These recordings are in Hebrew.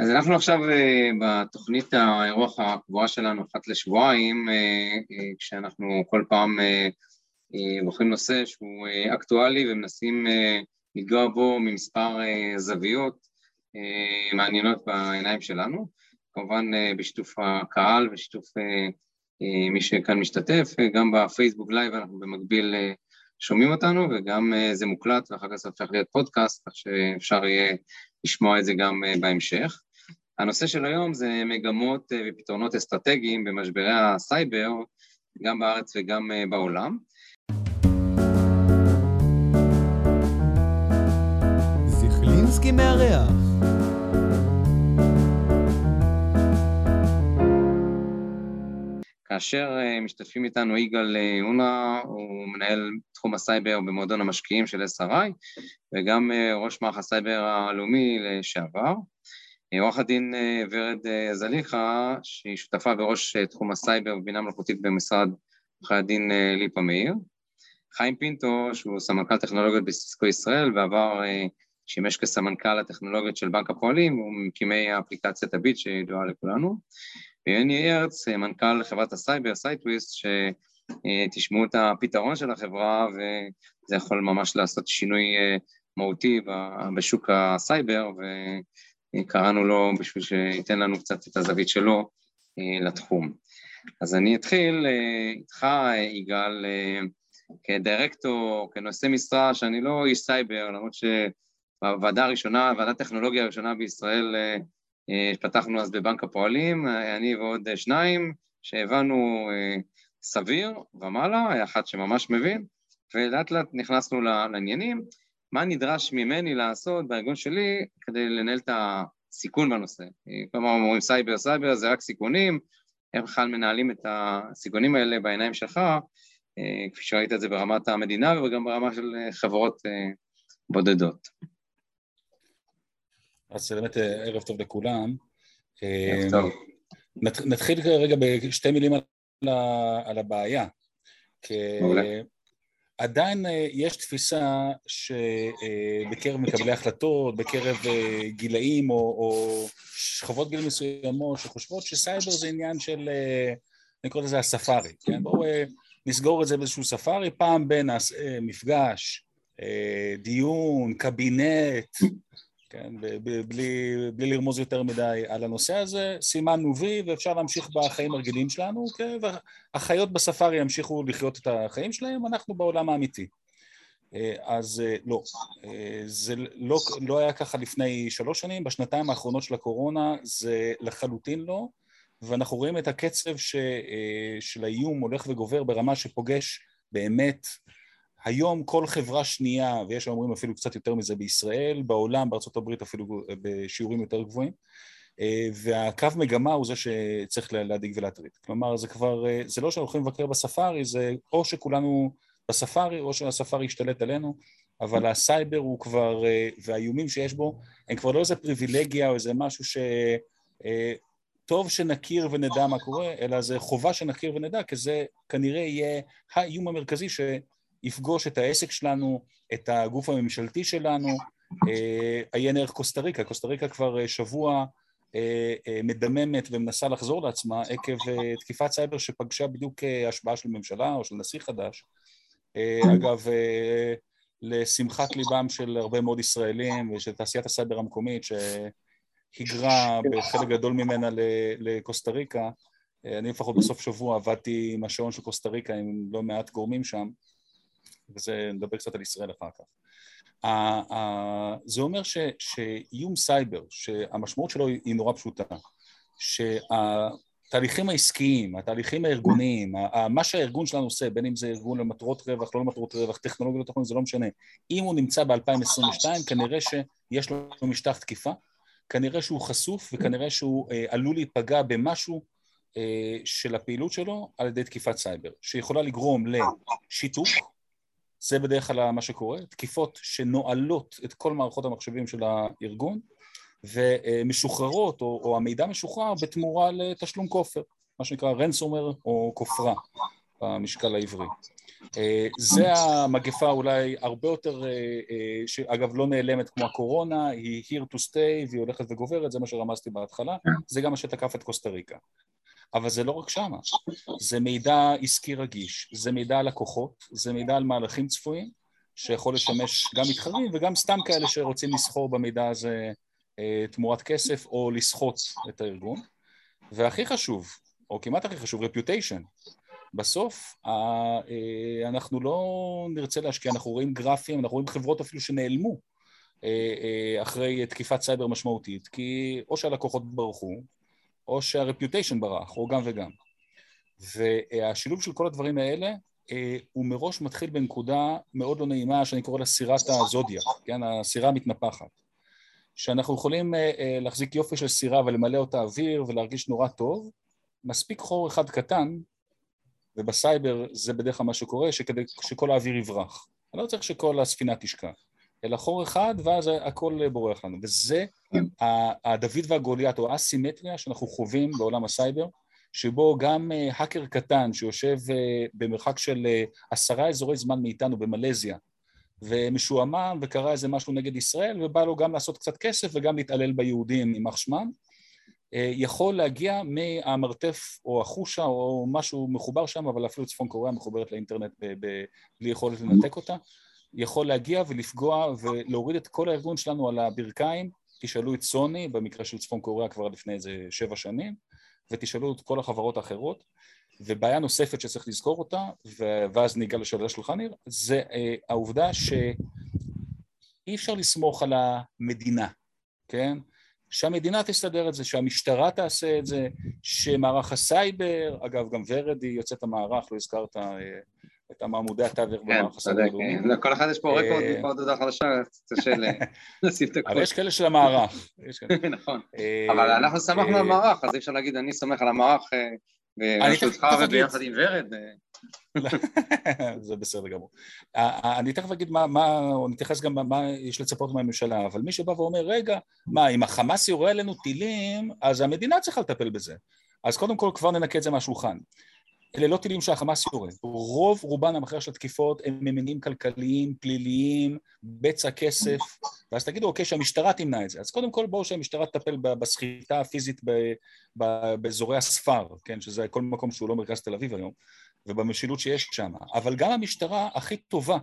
אז אנחנו עכשיו בתוכנית האירוח הקבועה שלנו אחת לשבועיים, כשאנחנו כל פעם בוחרים נושא שהוא אקטואלי ומנסים לנגוע בו ממספר זוויות מעניינות בעיניים שלנו, כמובן בשיתוף הקהל ושיתוף מי שכאן משתתף, גם בפייסבוק live אנחנו במקביל שומעים אותנו וגם זה מוקלט ואחר כך זה הופך להיות פודקאסט, כך שאפשר יהיה לשמוע את זה גם בהמשך. הנושא של היום זה מגמות ופתרונות אסטרטגיים במשברי הסייבר, גם בארץ וגם בעולם. זיכלינסקי מארח כאשר משתתפים איתנו יגאל אונה, הוא מנהל תחום הסייבר במועדון המשקיעים של SRI וגם ראש מערך הסייבר הלאומי לשעבר. עורך הדין ורד זליכה, שהיא שותפה בראש תחום הסייבר ובינה מלאכותית במשרד עורכי הדין ליפה מאיר. חיים פינטו, שהוא סמנכ"ל טכנולוגיות בסיסקו ישראל, ועבר שימש כסמנכ"ל הטכנולוגיות של בנק הפועלים, הוא ממקימי האפליקציית הביט שידועה לכולנו. ויוני הרץ, מנכ"ל חברת הסייבר, סייטוויסט, שתשמעו את הפתרון של החברה, וזה יכול ממש לעשות שינוי מהותי בשוק הסייבר, וקראנו לו בשביל שייתן לנו קצת את הזווית שלו לתחום. אז אני אתחיל איתך, יגאל, כדירקטור, כנושא משרה, שאני לא איש סייבר, למרות שבוועדה הראשונה, ועדת טכנולוגיה הראשונה בישראל, פתחנו אז בבנק הפועלים, אני ועוד שניים, שהבנו סביר ומעלה, היה אחד שממש מבין, ולאט לאט נכנסנו לעניינים, מה נדרש ממני לעשות בארגון שלי כדי לנהל את הסיכון בנושא. כלומר, אומרים סייבר, סייבר זה רק סיכונים, איך בכלל מנהלים את הסיכונים האלה בעיניים שלך, כפי שראית את זה ברמת המדינה וגם ברמה של חברות בודדות. אז באמת ערב טוב לכולם. טוב. נתחיל רגע בשתי מילים על הבעיה. מעולה. עדיין יש תפיסה שבקרב מקבלי החלטות, בקרב גילאים או שכבות גיל מסוימות שחושבות שסייבר זה עניין של, אני קורא לזה הספארי, כן? בואו נסגור את זה באיזשהו ספארי, פעם בין מפגש, דיון, קבינט, כן, בלי, בלי לרמוז יותר מדי על הנושא הזה, סימנו וי ואפשר להמשיך בחיים הרגילים שלנו, כן, והחיות בספארי ימשיכו לחיות את החיים שלהם, אנחנו בעולם האמיתי. אז לא, זה לא, לא היה ככה לפני שלוש שנים, בשנתיים האחרונות של הקורונה זה לחלוטין לא, ואנחנו רואים את הקצב ש, של האיום הולך וגובר ברמה שפוגש באמת היום כל חברה שנייה, ויש אומרים אפילו קצת יותר מזה בישראל, בעולם, בארצות הברית אפילו בשיעורים יותר גבוהים, והקו מגמה הוא זה שצריך להדאיג ולהטריד. כלומר, זה כבר, זה לא שאנחנו הולכים לבקר בספארי, זה או שכולנו בספארי, או שהספארי ישתלט עלינו, אבל הסייבר הוא כבר, והאיומים שיש בו, הם כבר לא איזה פריבילגיה או איזה משהו ש... טוב שנכיר ונדע מה קורה, אלא זה חובה שנכיר ונדע, כי זה כנראה יהיה האיום המרכזי שיפגוש את העסק שלנו, את הגוף הממשלתי שלנו, עיין ערך קוסטה ריקה, קוסטה ריקה כבר שבוע מדממת ומנסה לחזור לעצמה עקב תקיפת סייבר שפגשה בדיוק השפעה של ממשלה או של נשיא חדש. אגב, לשמחת ליבם של הרבה מאוד ישראלים ושל תעשיית הסייבר המקומית, ש... היגרה בחלק גדול ממנה לקוסטה ריקה, אני לפחות בסוף שבוע עבדתי עם השעון של קוסטה ריקה עם לא מעט גורמים שם, וזה, נדבר קצת על ישראל אחר כך. זה אומר ש, שאיום סייבר, שהמשמעות שלו היא נורא פשוטה, שהתהליכים העסקיים, התהליכים הארגוניים, מה שהארגון שלנו עושה, בין אם זה ארגון למטרות רווח, לא למטרות רווח, טכנולוגיות לתוכנית, זה לא משנה, אם הוא נמצא ב-2022, כנראה שיש לו משטח תקיפה, כנראה שהוא חשוף וכנראה שהוא אה, עלול להיפגע במשהו אה, של הפעילות שלו על ידי תקיפת סייבר, שיכולה לגרום לשיתוק, זה בדרך כלל מה שקורה, תקיפות שנועלות את כל מערכות המחשבים של הארגון ומשוחררות, או, או המידע משוחרר בתמורה לתשלום כופר, מה שנקרא רנסומר או כופרה במשקל העברי. זה המגפה אולי הרבה יותר, שאגב לא נעלמת כמו הקורונה, היא here to stay והיא הולכת וגוברת, זה מה שרמזתי בהתחלה, זה גם מה שתקף את קוסטה ריקה. אבל זה לא רק שמה, זה מידע עסקי רגיש, זה מידע על לקוחות, זה מידע על מהלכים צפויים, שיכול לשמש גם מתחרים וגם סתם כאלה שרוצים לסחור במידע הזה אה, תמורת כסף או לסחוט את הארגון. והכי חשוב, או כמעט הכי חשוב, רפיוטיישן. בסוף אה, אנחנו לא נרצה להשקיע, אנחנו רואים גרפים, אנחנו רואים חברות אפילו שנעלמו אה, אחרי תקיפת סייבר משמעותית, כי או שהלקוחות ברחו, או שהרפיוטיישן ברח, או גם וגם. והשילוב של כל הדברים האלה אה, הוא מראש מתחיל בנקודה מאוד לא נעימה שאני קורא לה סירת הזודיה, כן, הסירה המתנפחת. שאנחנו יכולים אה, אה, להחזיק יופי של סירה ולמלא אותה אוויר ולהרגיש נורא טוב, מספיק חור אחד קטן, ובסייבר זה בדרך כלל מה שקורה, שכדי שכל האוויר יברח. אני לא צריך שכל הספינה תשקע, אלא חור אחד ואז הכל בורח לנו. וזה הדוד והגוליית, או האסימטריה שאנחנו חווים בעולם הסייבר, שבו גם האקר קטן שיושב במרחק של עשרה אזורי זמן מאיתנו במלזיה, ומשועמם וקרה איזה משהו נגד ישראל, ובא לו גם לעשות קצת כסף וגם להתעלל ביהודים, יימח שמם, יכול להגיע מהמרתף או החושה או משהו מחובר שם, אבל אפילו צפון קוריאה מחוברת לאינטרנט בלי יכולת לנתק אותה, יכול להגיע ולפגוע ולהוריד את כל הארגון שלנו על הברכיים, תשאלו את סוני, במקרה של צפון קוריאה כבר לפני איזה שבע שנים, ותשאלו את כל החברות האחרות. ובעיה נוספת שצריך לזכור אותה, ואז ניגע לשאלה שלך ניר, זה אה, העובדה שאי אפשר לסמוך על המדינה, כן? שהמדינה תסתדר את זה, שהמשטרה תעשה את זה, שמערך הסייבר, אגב גם ורד היא יוצאת המערך, לא הזכרת אה, את מעמודי התווך כן, במערך הלאומי. כן, לכל אחד יש פה רקורד הודעה חדשה, קשה לשים את הכול. אבל יש כאלה של המערך. נכון, אה, אבל אנחנו סמכנו על המערך, אז אי אפשר להגיד אני סומך על המערך וברשותך וביחד עם ורד. זה בסדר גמור. אני תכף אגיד מה, או נתייחס גם מה יש לצפות מהממשלה, אבל מי שבא ואומר, רגע, מה, אם החמאס יורה עלינו טילים, אז המדינה צריכה לטפל בזה. אז קודם כל כבר ננקה את זה מהשולחן. אלה לא טילים שהחמאס יורה. רוב רובן המכריע של התקיפות הם ממניעים כלכליים, פליליים, בצע כסף, ואז תגידו, אוקיי, שהמשטרה תמנע את זה. אז קודם כל בואו שהמשטרה תטפל בסחיטה הפיזית באזורי הספר, כן, שזה כל מקום שהוא לא מרכז תל אביב היום, ובמשילות שיש שם. אבל גם המשטרה הכי טובה,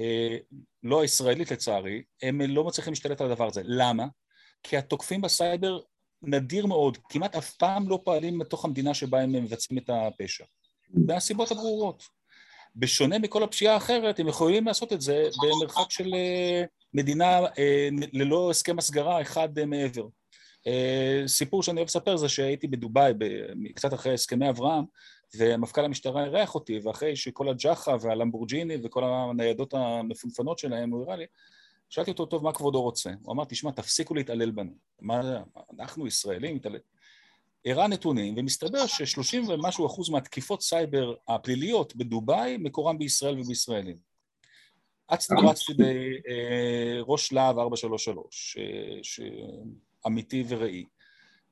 אה, לא הישראלית לצערי, הם לא מצליחים להשתלט על הדבר הזה. למה? כי התוקפים בסייבר נדיר מאוד, כמעט אף פעם לא פועלים בתוך המדינה שבה הם מבצעים את הפשע. מהסיבות הברורות. בשונה מכל הפשיעה האחרת, הם יכולים לעשות את זה במרחק של אה, מדינה אה, ללא הסכם הסגרה אחד אה, מעבר. סיפור שאני אוהב לספר זה שהייתי בדובאי, קצת אחרי הסכמי אברהם, ומפכ"ל המשטרה אירח אותי, ואחרי שכל הג'חה והלמבורג'יני וכל הניידות המפונפנות שלהם, הוא הראה לי, שאלתי אותו, טוב, מה כבודו רוצה? הוא אמר, תשמע, תפסיקו להתעלל בנו. מה אנחנו ישראלים מתעלל... הראה נתונים, ומסתבר ש-30 ומשהו אחוז מהתקיפות סייבר הפליליות בדובאי מקורם בישראל ובישראלים. אצתי רצתי בראש להב 433, אמיתי וראי.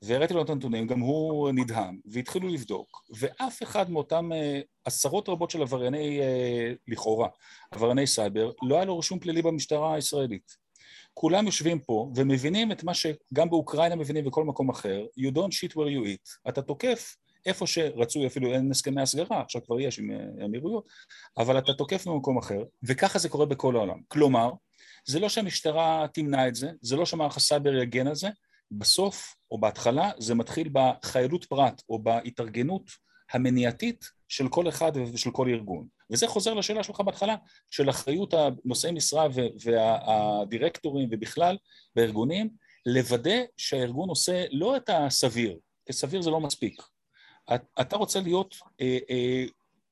והראיתי לו את הנתונים, גם הוא נדהם, והתחילו לבדוק, ואף אחד מאותם אה, עשרות רבות של עברייני, אה, לכאורה, עברייני סייבר, לא היה לו רישום פלילי במשטרה הישראלית. כולם יושבים פה ומבינים את מה שגם באוקראינה מבינים ובכל מקום אחר, you don't shit where you eat. אתה תוקף איפה שרצוי, אפילו אין הסכמי הסגרה, עכשיו כבר יש עם אה, אבל אתה תוקף במקום אחר, וככה זה קורה בכל העולם. כלומר, זה לא שהמשטרה תמנע את זה, זה לא שמערך הסייבר יגן על זה, בסוף או בהתחלה זה מתחיל בחיילות פרט או בהתארגנות המניעתית של כל אחד ושל כל ארגון. וזה חוזר לשאלה שלך בהתחלה, של אחריות הנושאי משרה והדירקטורים ובכלל בארגונים, לוודא שהארגון עושה לא את הסביר, כי סביר זה לא מספיק. אתה רוצה להיות אה, אה,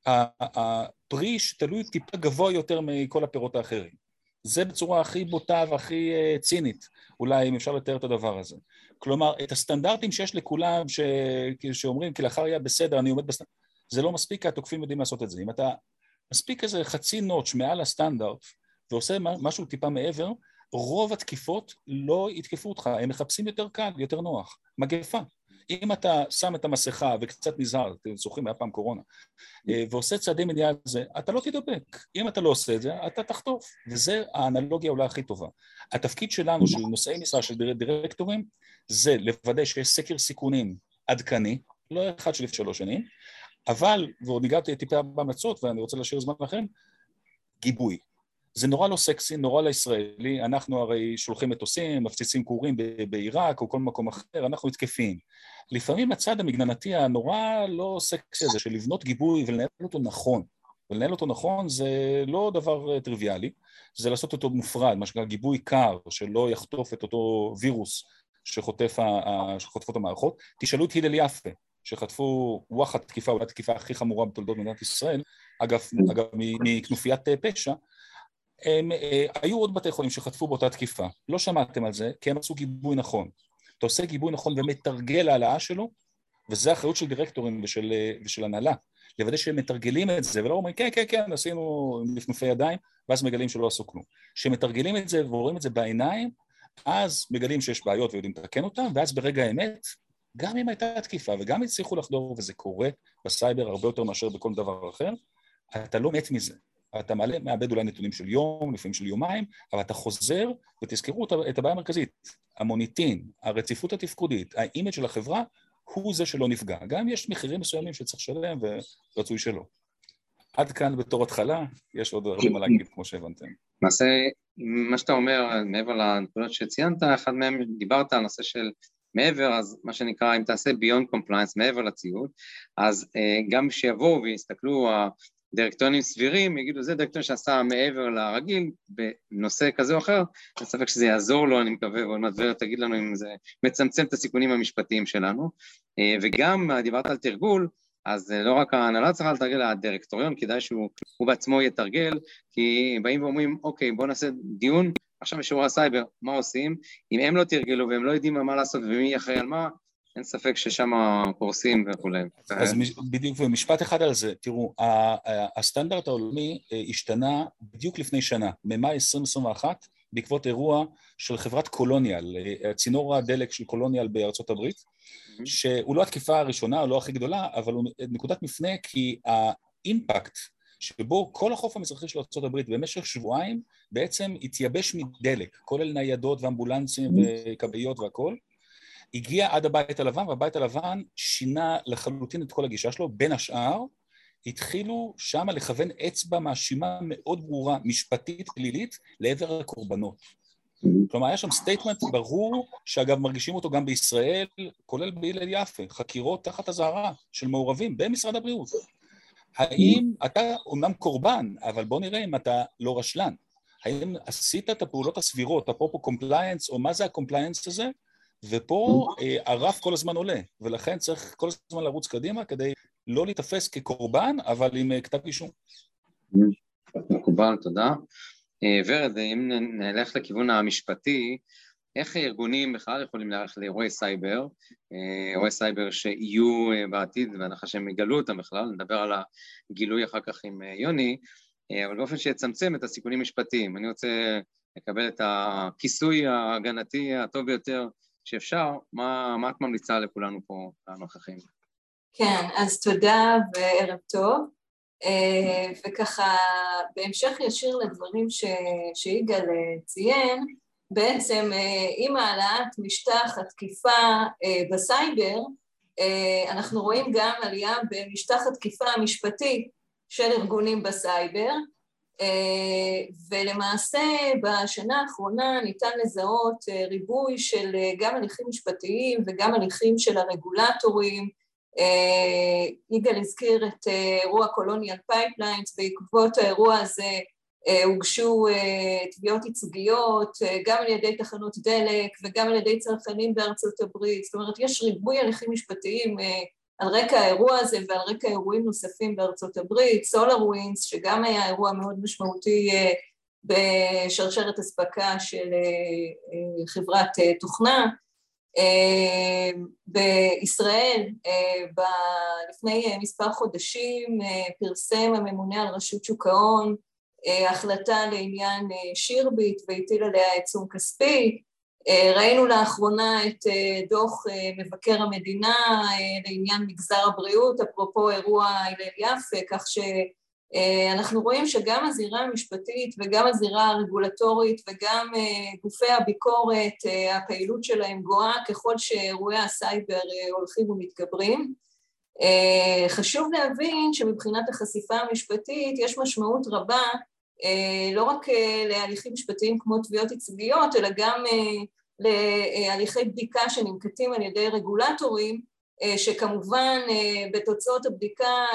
הפרי שתלוי טיפה גבוה יותר מכל הפירות האחרים. זה בצורה הכי בוטה והכי uh, צינית, אולי אם אפשר לתאר את הדבר הזה. כלומר, את הסטנדרטים שיש לכולם, ש... שאומרים כלאחר יד בסדר, אני עומד בסטנדרט, זה לא מספיק, כי התוקפים יודעים לעשות את זה. אם אתה מספיק איזה חצי נוטש מעל הסטנדרט ועושה משהו טיפה מעבר, רוב התקיפות לא יתקפו אותך, הם מחפשים יותר קל, יותר נוח. מגפה. אם אתה שם את המסכה וקצת נזהר, אתם זוכרים, היה פעם קורונה, אה, ועושה צעדי מניעה על זה, אתה לא תדבק. אם אתה לא עושה את זה, אתה תחטוף. וזה האנלוגיה אולי הכי טובה. התפקיד שלנו, של נושאי משרה, של דירקטורים, זה לוודא שיש סקר סיכונים עדכני, לא אחד של שלוש שנים, אבל, ועוד ניגעתי טיפה בהמלצות, ואני רוצה להשאיר זמן לכם, גיבוי. זה נורא לא סקסי, נורא לא ישראלי, אנחנו הרי שולחים מטוסים, מפציצים כורים בעיראק או כל מקום אחר, אנחנו התקפיים. לפעמים הצד המגננתי הנורא לא סקסי הזה של לבנות גיבוי ולנהל אותו נכון, ולנהל אותו נכון זה לא דבר טריוויאלי, זה לעשות אותו מופרד, מה שנקרא גיבוי קר, שלא יחטוף את אותו וירוס שחוטף, שחוטפות המערכות. תשאלו את הלל יפה, שחטפו וואחד תקיפה, אולי התקיפה הכי חמורה בתולדות מדינת ישראל, אגב, אגב מכנופיית פשע, הם, אה, היו עוד בתי חולים שחטפו באותה תקיפה, לא שמעתם על זה, כי הם עשו גיבוי נכון. אתה עושה גיבוי נכון ומתרגל העלאה שלו, וזה אחריות של דירקטורים ושל, אה, ושל הנהלה, לוודא שהם מתרגלים את זה, ולא אומרים כן, כן, כן, עשינו נפנופי ידיים, ואז מגלים שלא עשו כלום. כשמתרגלים את זה ורואים את זה בעיניים, אז מגלים שיש בעיות ויודעים לתקן אותן, ואז ברגע האמת, גם אם הייתה תקיפה וגם הצליחו לחדור, וזה קורה בסייבר הרבה יותר מאשר בכל דבר אחר, אתה לא מת מזה. אתה מעלה, מאבד אולי נתונים של יום, לפעמים של יומיים, אבל אתה חוזר ותזכרו את הבעיה המרכזית, המוניטין, הרציפות התפקודית, ה image של החברה, הוא זה שלא נפגע. גם יש מחירים מסוימים שצריך לשלם ורצוי שלא. עד כאן בתור התחלה, יש עוד הרבה מה להגיד, כמו שהבנתם. למעשה, מה שאתה אומר, מעבר לנקודות שציינת, אחד מהם דיברת על נושא של מעבר, אז מה שנקרא, אם תעשה Beyond Compliance, מעבר לציוד, אז אה, גם שיבואו ויסתכלו דירקטוריונים סבירים, יגידו, זה דירקטוריון שעשה מעבר לרגיל בנושא כזה או אחר, אין ספק שזה יעזור לו, אני מקווה, ועוד מעט ורד תגיד לנו אם זה מצמצם את הסיכונים המשפטיים שלנו. אה, וגם, דיברת על תרגול, אז אה, לא רק ההנהלה צריכה לתרגל, הדירקטוריון, כדאי שהוא בעצמו יתרגל, כי באים ואומרים, אוקיי, בואו נעשה דיון עכשיו בשיעור הסייבר, מה עושים? אם הם לא תרגלו והם לא יודעים מה לעשות ומי אחראי על מה, אין ספק ששם קורסים וכולי. אז בדיוק, ומשפט אחד על זה, תראו, הסטנדרט העולמי אה, השתנה בדיוק לפני שנה, ממאי 2021, בעקבות אירוע של חברת קולוניאל, אה, צינור הדלק של קולוניאל בארצות הברית, שהוא לא התקיפה הראשונה, או לא הכי גדולה, אבל הוא נקודת מפנה כי האימפקט שבו כל החוף המזרחי של ארה"ב במשך שבועיים בעצם התייבש מדלק, כולל ניידות ואמבולנסים וכבאיות והכול, הגיע עד הבית הלבן, והבית הלבן שינה לחלוטין את כל הגישה שלו, בין השאר התחילו שם לכוון אצבע מאשימה מאוד ברורה, משפטית, פלילית, לעבר הקורבנות. כלומר, היה שם statement ברור, שאגב מרגישים אותו גם בישראל, כולל בהלל יפה, חקירות תחת אזהרה של מעורבים במשרד הבריאות. האם אתה אומנם קורבן, אבל בוא נראה אם אתה לא רשלן. האם עשית את הפעולות הסבירות, אפרופו compliance, או מה זה ה compliance הזה, ופה אה, הרף כל הזמן עולה, ולכן צריך כל הזמן לרוץ קדימה כדי לא להיתפס כקורבן, אבל עם אה, כתב אישום. מקובל, תודה. אה, ורד, אם נלך לכיוון המשפטי, איך ארגונים בכלל יכולים להיערך לאירועי סייבר, אירועי סייבר שיהיו בעתיד, בהנחה שהם יגלו אותם בכלל, נדבר על הגילוי אחר כך עם יוני, אבל באופן שיצמצם את הסיכונים המשפטיים. אני רוצה לקבל את הכיסוי ההגנתי הטוב ביותר שאפשר, מה, מה את ממליצה לכולנו פה, לנוכחים? כן, אז תודה וערב טוב. אה, וככה, בהמשך ישיר לדברים ש... שיגאל אה, ציין, בעצם אה, עם העלאת משטח התקיפה בסייבר, אנחנו רואים גם עלייה במשטח התקיפה המשפטי של ארגונים בסייבר, ולמעשה בשנה האחרונה ניתן לזהות אה, ריבוי של אה, גם הליכים משפטיים וגם הליכים של הרגולטורים. יגאל הזכיר את אירוע Colonial Pipelines, בעקבות האירוע הזה הוגשו תביעות ייצוגיות גם על ידי תחנות דלק וגם על ידי צרכנים בארצות הברית, זאת אומרת יש ריבוי הליכים משפטיים על רקע האירוע הזה ועל רקע אירועים נוספים בארצות הברית, סולר ווינס, שגם היה אירוע מאוד משמעותי אה, בשרשרת אספקה של אה, אה, חברת תוכנה. בישראל, לפני מספר חודשים, פרסם הממונה על רשות שוק ההון החלטה לעניין שירביט והטיל עליה עיצום כספי. ראינו לאחרונה את דוח מבקר המדינה לעניין מגזר הבריאות, אפרופו אירוע הלל יפה, כך ש... אנחנו רואים שגם הזירה המשפטית וגם הזירה הרגולטורית וגם גופי הביקורת, הפעילות שלהם גואה ככל שאירועי הסייבר הולכים ומתגברים. חשוב להבין שמבחינת החשיפה המשפטית יש משמעות רבה לא רק להליכים משפטיים כמו תביעות ייצוגיות, אלא גם להליכי בדיקה שננקטים על ידי רגולטורים, שכמובן בתוצאות הבדיקה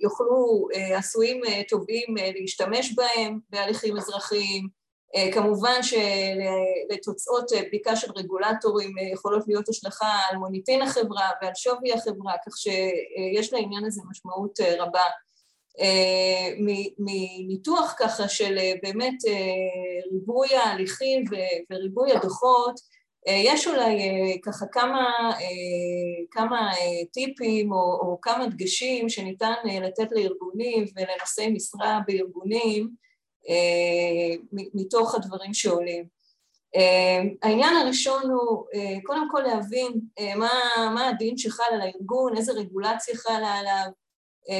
יוכלו עשויים טובים להשתמש בהם בהליכים אזרחיים, כמובן שלתוצאות בדיקה של רגולטורים יכולות להיות השלכה על מוניטין החברה ועל שווי החברה, כך שיש לעניין הזה משמעות רבה. מניתוח ככה של באמת ריבוי ההליכים וריבוי הדוחות, יש אולי ככה כמה, כמה טיפים או, או כמה דגשים שניתן לתת לארגונים ולנושאי משרה בארגונים מתוך הדברים שעולים. העניין הראשון הוא קודם כל להבין מה, מה הדין שחל על הארגון, איזה רגולציה חלה עליו,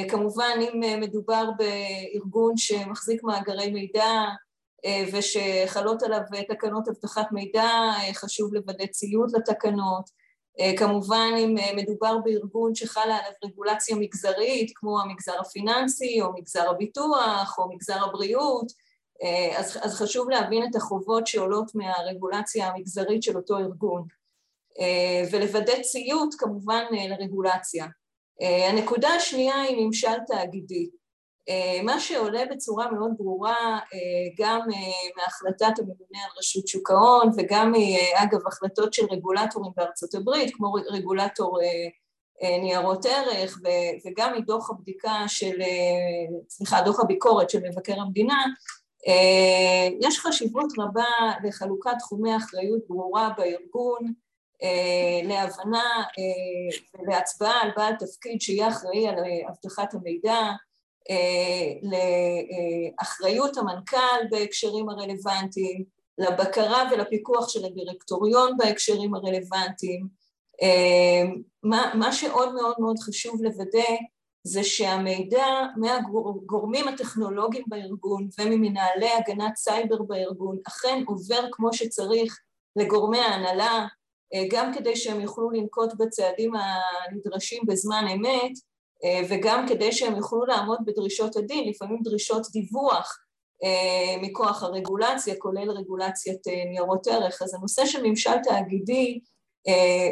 כמובן אם מדובר בארגון שמחזיק מאגרי מידע ושחלות עליו תקנות אבטחת מידע, חשוב לוודא ציות לתקנות, כמובן אם מדובר בארגון שחלה עליו רגולציה מגזרית כמו המגזר הפיננסי או מגזר הביטוח או מגזר הבריאות, אז, אז חשוב להבין את החובות שעולות מהרגולציה המגזרית של אותו ארגון ולוודא ציות כמובן לרגולציה. הנקודה השנייה היא ממשל תאגידי. מה שעולה בצורה מאוד ברורה גם מהחלטת הממונה על רשות שוק ההון וגם אגב החלטות של רגולטורים בארצות הברית כמו רגולטור ניירות ערך וגם מדוח הבדיקה של, סליחה, דוח הביקורת של מבקר המדינה, יש חשיבות רבה לחלוקת תחומי אחריות ברורה בארגון להבנה ולהצבעה על בעל תפקיד שיהיה אחראי על אבטחת המידע, לאחריות המנכ"ל בהקשרים הרלוונטיים, לבקרה ולפיקוח של הדירקטוריון בהקשרים הרלוונטיים. מה, מה שעוד מאוד מאוד חשוב לוודא זה שהמידע מהגורמים הטכנולוגיים בארגון וממנהלי הגנת סייבר בארגון אכן עובר כמו שצריך לגורמי ההנהלה, גם כדי שהם יוכלו לנקוט בצעדים הנדרשים בזמן אמת וגם כדי שהם יוכלו לעמוד בדרישות הדין, לפעמים דרישות דיווח מכוח הרגולציה, כולל רגולציית ניירות ערך. אז הנושא של ממשל תאגידי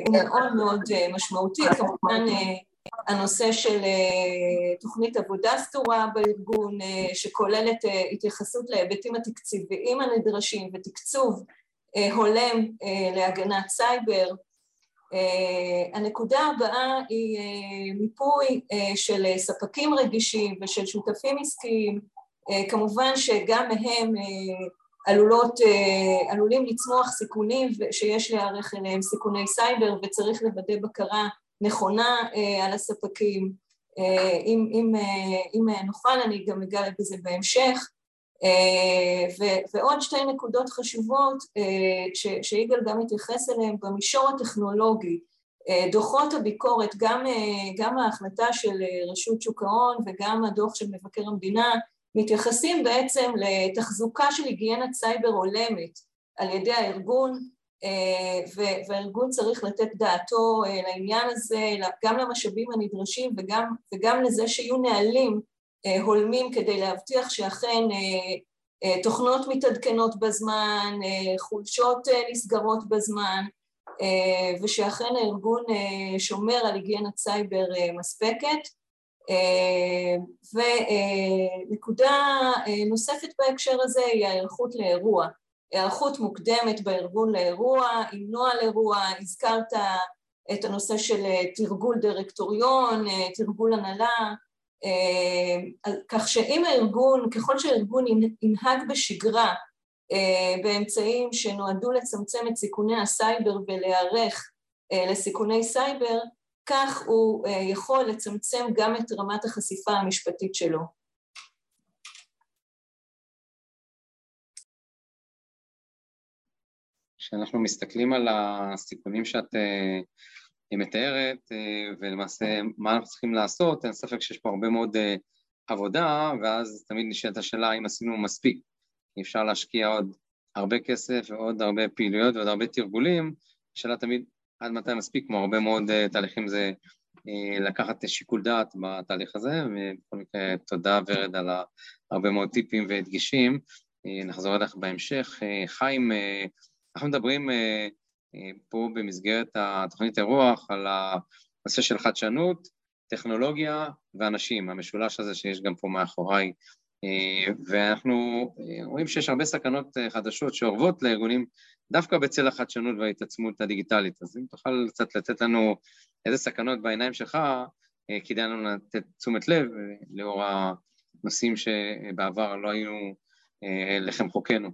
הוא מאוד מאוד משמעותי, כמובן הנושא של תוכנית עבודה סדורה בארגון שכוללת התייחסות להיבטים התקציביים הנדרשים ותקצוב הולם להגנת סייבר. הנקודה הבאה היא מיפוי של ספקים רגישים ושל שותפים עסקיים, כמובן שגם מהם עלולות, עלולים לצמוח סיכונים שיש להיערך אליהם, סיכוני סייבר, וצריך לוודא בקרה נכונה על הספקים. אם, אם, אם נוכל, אני גם אגע בזה בהמשך. ועוד שתי נקודות חשובות שיגאל גם התייחס אליהן במישור הטכנולוגי. דוחות הביקורת, גם, גם ההחלטה של רשות שוק ההון וגם הדוח של מבקר המדינה, מתייחסים בעצם לתחזוקה של היגיינת סייבר הולמת על ידי הארגון, והארגון צריך לתת דעתו לעניין הזה, גם למשאבים הנדרשים וגם, וגם לזה שיהיו נהלים הולמים כדי להבטיח שאכן תוכנות מתעדכנות בזמן, חולשות נסגרות בזמן, ושאכן הארגון שומר על היגיינת סייבר מספקת. ונקודה נוספת בהקשר הזה היא ההיערכות לאירוע. היערכות מוקדמת בארגון לאירוע, עם נוהל אירוע, הזכרת את הנושא של תרגול דירקטוריון, תרגול הנהלה, כך שאם הארגון, ככל שהארגון ינהג בשגרה באמצעים שנועדו לצמצם את סיכוני הסייבר ולהיערך לסיכוני סייבר, כך הוא יכול לצמצם גם את רמת החשיפה המשפטית שלו. כשאנחנו מסתכלים על הסיכונים שאת uh, מתארת, uh, ולמעשה מה אנחנו צריכים לעשות, אין ספק שיש פה הרבה מאוד uh, עבודה, ואז תמיד נשאלת השאלה האם עשינו מספיק. אפשר להשקיע עוד הרבה כסף ועוד הרבה פעילויות ועוד הרבה תרגולים, השאלה תמיד עד מתי מספיק, כמו הרבה מאוד uh, תהליכים זה לקחת שיקול דעת בתהליך הזה, ובכל מקרה תודה ורד על הרבה מאוד טיפים והדגישים. Uh, נחזור אליך בהמשך. חיים, אנחנו מדברים פה במסגרת התוכנית אירוח על הנושא של חדשנות, טכנולוגיה ואנשים, המשולש הזה שיש גם פה מאחוריי. אה, ואנחנו אה, רואים שיש הרבה סכנות אה, חדשות שאורבות לארגונים דווקא בצל החדשנות וההתעצמות הדיגיטלית. אז אם תוכל קצת לתת לנו איזה סכנות בעיניים שלך, כדאי לנו לתת תשומת לב לאור הנושאים שבעבר לא היו לחם חוקנו,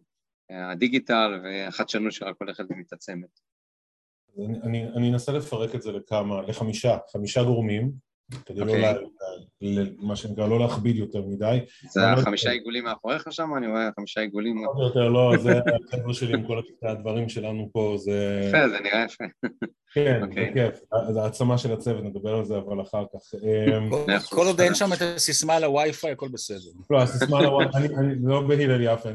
הדיגיטל והחדשנות שרק הולכת ומתעצמת. אני, אני, אני אנסה לפרק את זה לכמה, לחמישה, חמישה גורמים כדי okay. לא, אוקיי. לה, מה שנקרא, לא להכביד יותר מדי. זה החמישה עיגולים מאחוריך שם? אני רואה חמישה עיגולים. עוד יותר לא, זה החבר'ה שלי עם כל הדברים שלנו פה, זה... יפה, זה נראה יפה. כן, זה אוקיי. כיף. זה העצמה של הצוות, נדבר על זה אבל אחר כך. אמ, כל עוד אין שם את הסיסמה לווי-פיי, הכל בסדר. לא, הסיסמה לווי-פיי, אני לא בהילל יפה,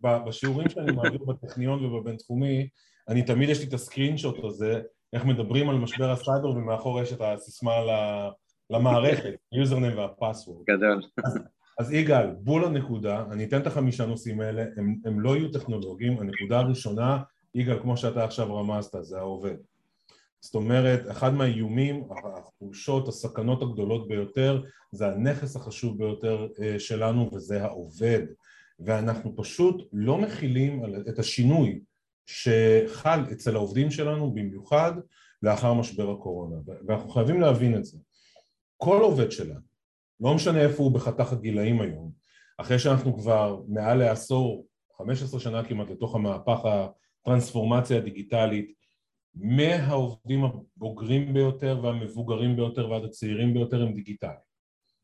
בשיעורים שאני מעביר בטכניון ובבינתחומי, אני תמיד יש לי את ה screenshot הזה, איך מדברים על משבר הסייבר ומאחור יש את הסיסמה למערכת, username וה password. גדול. אז, אז יגאל, בול הנקודה, אני אתן את החמישה נושאים האלה, הם, הם לא יהיו טכנולוגיים, הנקודה הראשונה, יגאל, כמו שאתה עכשיו רמזת, זה העובד. זאת אומרת, אחד מהאיומים, החולשות, הסכנות הגדולות ביותר, זה הנכס החשוב ביותר אה, שלנו וזה העובד. ואנחנו פשוט לא מכילים את השינוי שחל אצל העובדים שלנו במיוחד לאחר משבר הקורונה. ואנחנו חייבים להבין את זה. כל עובד שלנו, לא משנה איפה הוא בחתך הגילאים היום אחרי שאנחנו כבר מעל לעשור, 15 שנה כמעט לתוך המהפך הטרנספורמציה הדיגיטלית מהעובדים הבוגרים ביותר והמבוגרים ביותר ועד הצעירים ביותר הם דיגיטליים.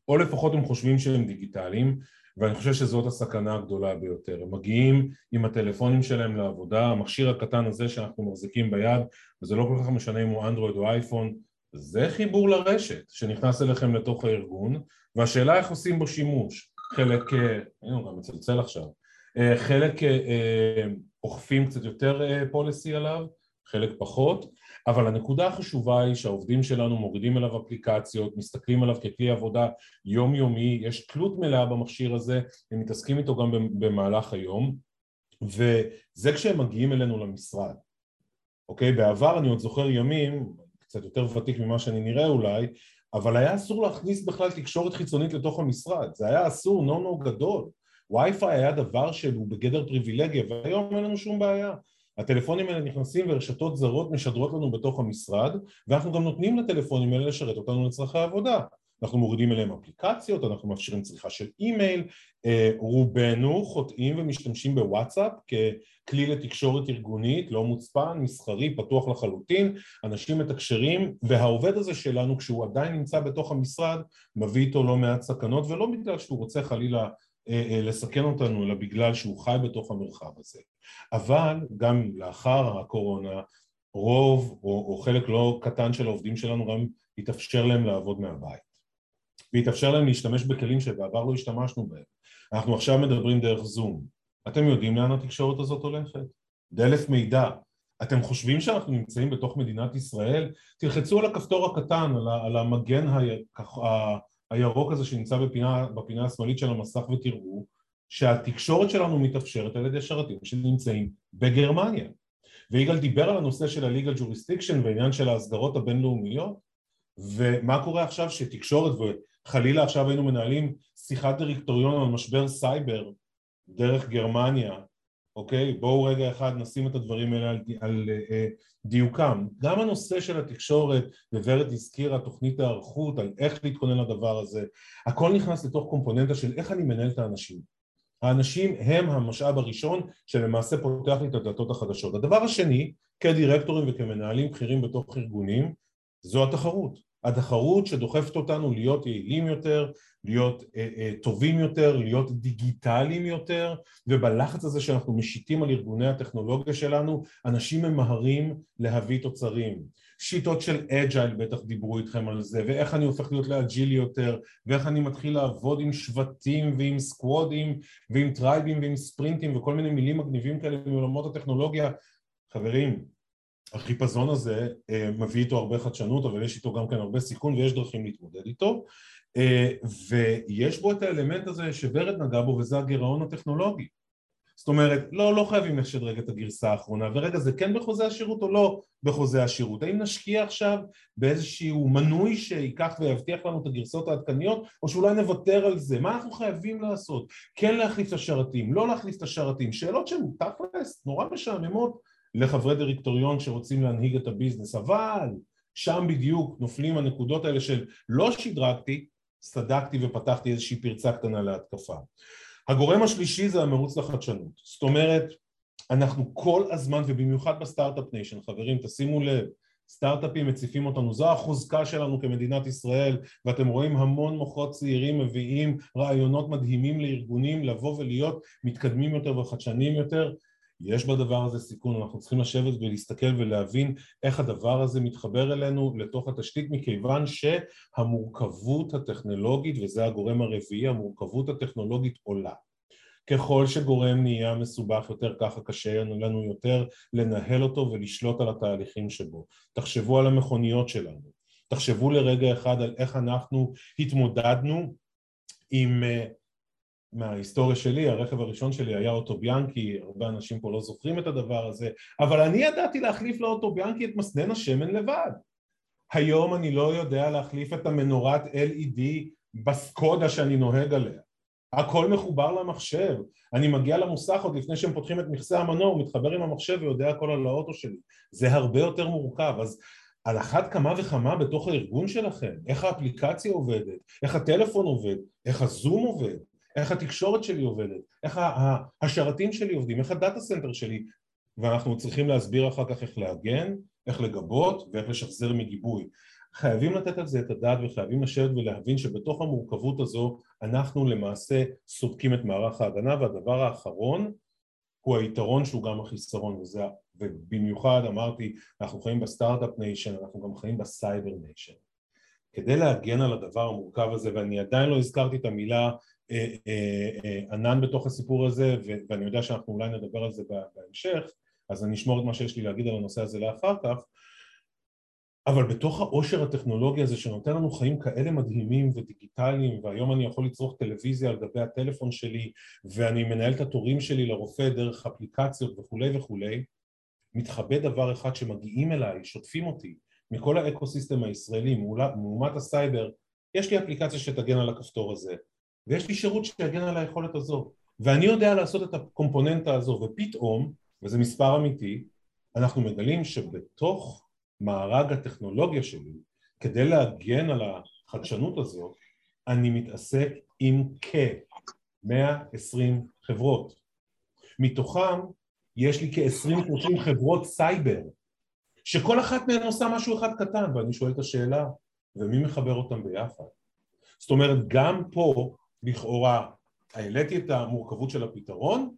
או לפחות הם חושבים שהם דיגיטליים ואני חושב שזאת הסכנה הגדולה ביותר. הם מגיעים עם הטלפונים שלהם לעבודה, המכשיר הקטן הזה שאנחנו מחזיקים ביד, וזה לא כל כך משנה אם הוא אנדרואיד או אייפון, זה חיבור לרשת שנכנס אליכם לתוך הארגון, והשאלה איך עושים בו שימוש. חלק, אה, הנה הוא גם מצלצל עכשיו, אה, חלק אה, אוכפים קצת יותר פוליסי עליו, חלק פחות, אבל הנקודה החשובה היא שהעובדים שלנו מורידים אליו אפליקציות, מסתכלים עליו ככלי עבודה יומיומי, יש תלות מלאה במכשיר הזה, הם מתעסקים איתו גם במהלך היום, וזה כשהם מגיעים אלינו למשרד. אוקיי? בעבר אני עוד זוכר ימים, קצת יותר ותיק ממה שאני נראה אולי, אבל היה אסור להכניס בכלל תקשורת חיצונית לתוך המשרד, זה היה אסור נו נו גדול. וי-פיי היה דבר שהוא בגדר פריבילגיה, והיום אין לנו שום בעיה. הטלפונים האלה נכנסים ורשתות זרות משדרות לנו בתוך המשרד ואנחנו גם נותנים לטלפונים האלה לשרת אותנו לצרכי עבודה אנחנו מורידים אליהם אפליקציות, אנחנו מאפשרים צריכה של אימייל, אה, רובנו חוטאים ומשתמשים בוואטסאפ ככלי לתקשורת ארגונית, לא מוצפן, מסחרי, פתוח לחלוטין, אנשים מתקשרים והעובד הזה שלנו כשהוא עדיין נמצא בתוך המשרד מביא איתו לא מעט סכנות ולא בגלל שהוא רוצה חלילה לסכן אותנו, אלא בגלל שהוא חי בתוך המרחב הזה. אבל גם לאחר הקורונה, רוב או, או חלק לא קטן של העובדים שלנו גם יתאפשר להם לעבוד מהבית. ויתאפשר להם להשתמש בכלים שבעבר לא השתמשנו בהם. אנחנו עכשיו מדברים דרך זום. אתם יודעים לאן התקשורת הזאת הולכת? דלף מידע. אתם חושבים שאנחנו נמצאים בתוך מדינת ישראל? תלחצו על הכפתור הקטן, על המגן הירוק הזה שנמצא בפינה, בפינה השמאלית של המסך ותראו שהתקשורת שלנו מתאפשרת על ידי שרתים שנמצאים בגרמניה. ויגאל דיבר על הנושא של ה-legal jurisdiction ועניין של ההסדרות הבינלאומיות ומה קורה עכשיו שתקשורת וחלילה עכשיו היינו מנהלים שיחת דירקטוריון על משבר סייבר דרך גרמניה אוקיי? בואו רגע אחד נשים את הדברים האלה על, על uh, דיוקם. גם הנושא של התקשורת, וורד הזכירה תוכנית ההיערכות על איך להתכונן לדבר הזה, הכל נכנס לתוך קומפוננטה של איך אני מנהל את האנשים. האנשים הם המשאב הראשון שלמעשה פותח לי את הדלתות החדשות. הדבר השני, כדירקטורים וכמנהלים בכירים בתוך ארגונים, זו התחרות. התחרות שדוחפת אותנו להיות יעילים יותר, להיות אה, אה, טובים יותר, להיות דיגיטליים יותר, ובלחץ הזה שאנחנו משיתים על ארגוני הטכנולוגיה שלנו, אנשים ממהרים להביא תוצרים. שיטות של agile בטח דיברו איתכם על זה, ואיך אני הופך להיות ל agile י יותר, ואיך אני מתחיל לעבוד עם שבטים ועם squad ים ועם tribe ים ועם ספרינטים וכל מיני מילים מגניבים כאלה מעולמות הטכנולוגיה. חברים, החיפזון הזה אה, מביא איתו הרבה חדשנות, אבל יש איתו גם כן הרבה סיכון ויש דרכים להתמודד איתו. אה, ויש בו את האלמנט הזה שוורד נגע בו וזה הגירעון הטכנולוגי. זאת אומרת, לא, לא חייבים לשדרג את הגרסה האחרונה, ורגע, זה כן בחוזה השירות או לא בחוזה השירות? האם נשקיע עכשיו באיזשהו מנוי שייקח ויבטיח לנו את הגרסאות העדכניות, או שאולי נוותר על זה? מה אנחנו חייבים לעשות? כן להחליף את השרתים, לא להחליף את השרתים, שאלות שהן תכלס נורא משעממות לחברי דירקטוריון שרוצים להנהיג את הביזנס, אבל שם בדיוק נופלים הנקודות האלה של לא שדרגתי, סדקתי ופתחתי איזושהי פרצה קטנה להתקפה. הגורם השלישי זה המרוץ לחדשנות, זאת אומרת אנחנו כל הזמן ובמיוחד ב startup nation, חברים תשימו לב, סטארט-אפים מציפים אותנו, זו החוזקה שלנו כמדינת ישראל ואתם רואים המון מוחות צעירים מביאים רעיונות מדהימים לארגונים לבוא ולהיות מתקדמים יותר וחדשניים יותר יש בדבר הזה סיכון, אנחנו צריכים לשבת ולהסתכל ולהבין איך הדבר הזה מתחבר אלינו לתוך התשתית מכיוון שהמורכבות הטכנולוגית, וזה הגורם הרביעי, המורכבות הטכנולוגית עולה. ככל שגורם נהיה מסובך יותר ככה קשה לנו יותר לנהל אותו ולשלוט על התהליכים שבו. תחשבו על המכוניות שלנו, תחשבו לרגע אחד על איך אנחנו התמודדנו עם מההיסטוריה שלי, הרכב הראשון שלי היה אוטו ביאנקי, הרבה אנשים פה לא זוכרים את הדבר הזה, אבל אני ידעתי להחליף לאוטו ביאנקי את מסנן השמן לבד. היום אני לא יודע להחליף את המנורת LED בסקודה שאני נוהג עליה. הכל מחובר למחשב. אני מגיע למוסך עוד לפני שהם פותחים את מכסה המנוע, הוא מתחבר עם המחשב ויודע הכל על האוטו שלי. זה הרבה יותר מורכב, אז על אחת כמה וכמה בתוך הארגון שלכם, איך האפליקציה עובדת, איך הטלפון עובד, איך הזום עובד, איך התקשורת שלי עובדת, איך השרתים שלי עובדים, איך ה data center שלי ואנחנו צריכים להסביר אחר כך איך להגן, איך לגבות ואיך לשחזר מגיבוי. חייבים לתת על זה את הדעת וחייבים לשבת ולהבין שבתוך המורכבות הזו אנחנו למעשה סודקים את מערך ההגנה והדבר האחרון הוא היתרון שהוא גם החיסרון וזה, ובמיוחד אמרתי אנחנו חיים ב startup nation אנחנו גם חיים ב cyber nation כדי להגן על הדבר המורכב הזה ואני עדיין לא הזכרתי את המילה ענן בתוך הסיפור הזה ואני יודע שאנחנו אולי נדבר על זה בהמשך אז אני אשמור את מה שיש לי להגיד על הנושא הזה לאחר כך. אבל בתוך העושר הטכנולוגי הזה שנותן לנו חיים כאלה מדהימים ודיגיטליים והיום אני יכול לצרוך טלוויזיה על גבי הטלפון שלי ואני מנהל את התורים שלי לרופא דרך אפליקציות וכולי וכולי מתחבא דבר אחד שמגיעים אליי, שוטפים אותי מכל ה ecosystem הישראלי, מאומת הסייבר יש לי אפליקציה שתגן על הכפתור הזה ויש לי שירות שיגן על היכולת הזו ואני יודע לעשות את הקומפוננטה הזו ופתאום, וזה מספר אמיתי, אנחנו מגלים שבתוך מארג הטכנולוגיה שלי כדי להגן על החדשנות הזו אני מתעסק עם כ-120 חברות מתוכם יש לי כ-20-30 חברות סייבר שכל אחת מהן עושה משהו אחד קטן ואני שואל את השאלה ומי מחבר אותם ביחד? זאת אומרת גם פה לכאורה העליתי את המורכבות של הפתרון,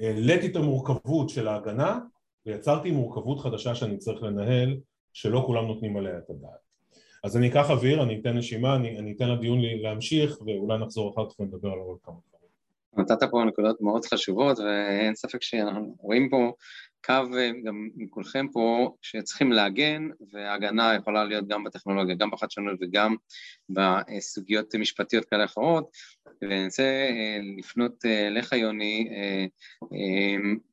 העליתי את המורכבות של ההגנה ויצרתי מורכבות חדשה שאני צריך לנהל שלא כולם נותנים עליה את הדעת. אז אני אקח אוויר, אני אתן נשימה, אני, אני אתן לדיון להמשיך ואולי נחזור אחר כך ונדבר על עוד כמה דברים. נתת פה נקודות מאוד חשובות ואין ספק שאנחנו רואים פה קו אה, גם מכולכם פה שצריכים להגן והגנה יכולה להיות גם בטכנולוגיה, גם בחדשנות וגם בסוגיות משפטיות כאלה אחרות ואני רוצה אה, לפנות אה, אליך יוני,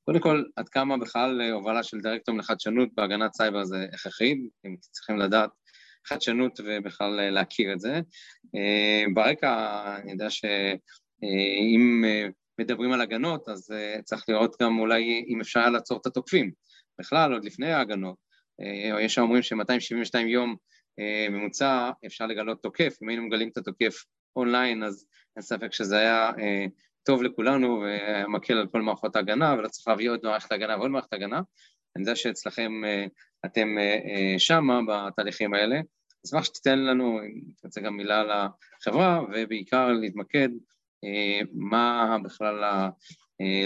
קודם כל עד כמה בכלל הובלה של דירקטורים לחדשנות בהגנת סייבר זה הכרחי, הם צריכים לדעת חדשנות ובכלל להכיר את זה. ברקע אני יודע שאם מדברים על הגנות, אז uh, צריך לראות גם אולי אם אפשר לעצור את התוקפים. בכלל, עוד לפני ההגנות, uh, יש שאומרים ש-272 יום uh, ממוצע אפשר לגלות תוקף, אם היינו מגלים את התוקף אונליין, אז אין ספק שזה היה uh, טוב לכולנו ומקל על כל מערכות ההגנה, ולא צריך להביא עוד מערכת הגנה ועוד מערכת הגנה. אני יודע שאצלכם uh, אתם uh, שמה בתהליכים האלה, אשמח שתיתן לנו, אם תרצה גם מילה על החברה, ובעיקר להתמקד מה בכלל,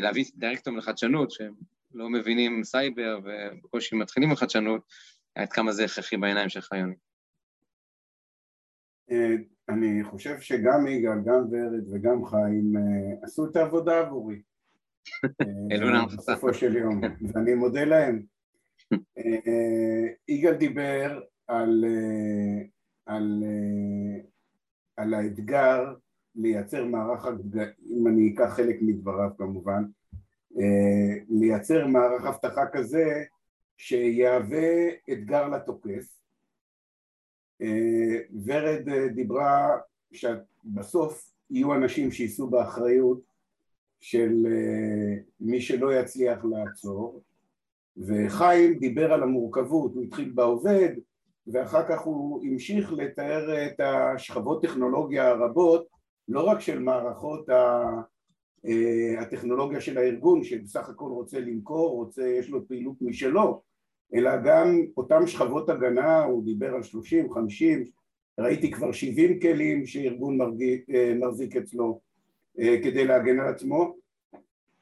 להביא דירקטורים לחדשנות, שהם לא מבינים סייבר ובקושי מתחילים בחדשנות, עד כמה זה הכרחי בעיניים שלך, יוני. אני חושב שגם יגאל, גם ורד וגם חיים עשו את העבודה עבורי. בסופו של יום, ואני מודה להם. יגאל דיבר על, על, על האתגר לייצר מערך, אם אני אקח חלק מדבריו כמובן, לייצר מערך אבטחה כזה שיהווה אתגר לתוקף. ורד דיברה שבסוף יהיו אנשים שיישאו באחריות של מי שלא יצליח לעצור וחיים דיבר על המורכבות, הוא התחיל בעובד ואחר כך הוא המשיך לתאר את השכבות טכנולוגיה הרבות לא רק של מערכות הטכנולוגיה של הארגון שבסך הכל רוצה למכור, רוצה, יש לו פעילות משלו אלא גם אותם שכבות הגנה, הוא דיבר על 30, 50, ראיתי כבר 70 כלים שארגון מחזיק אצלו כדי להגן על עצמו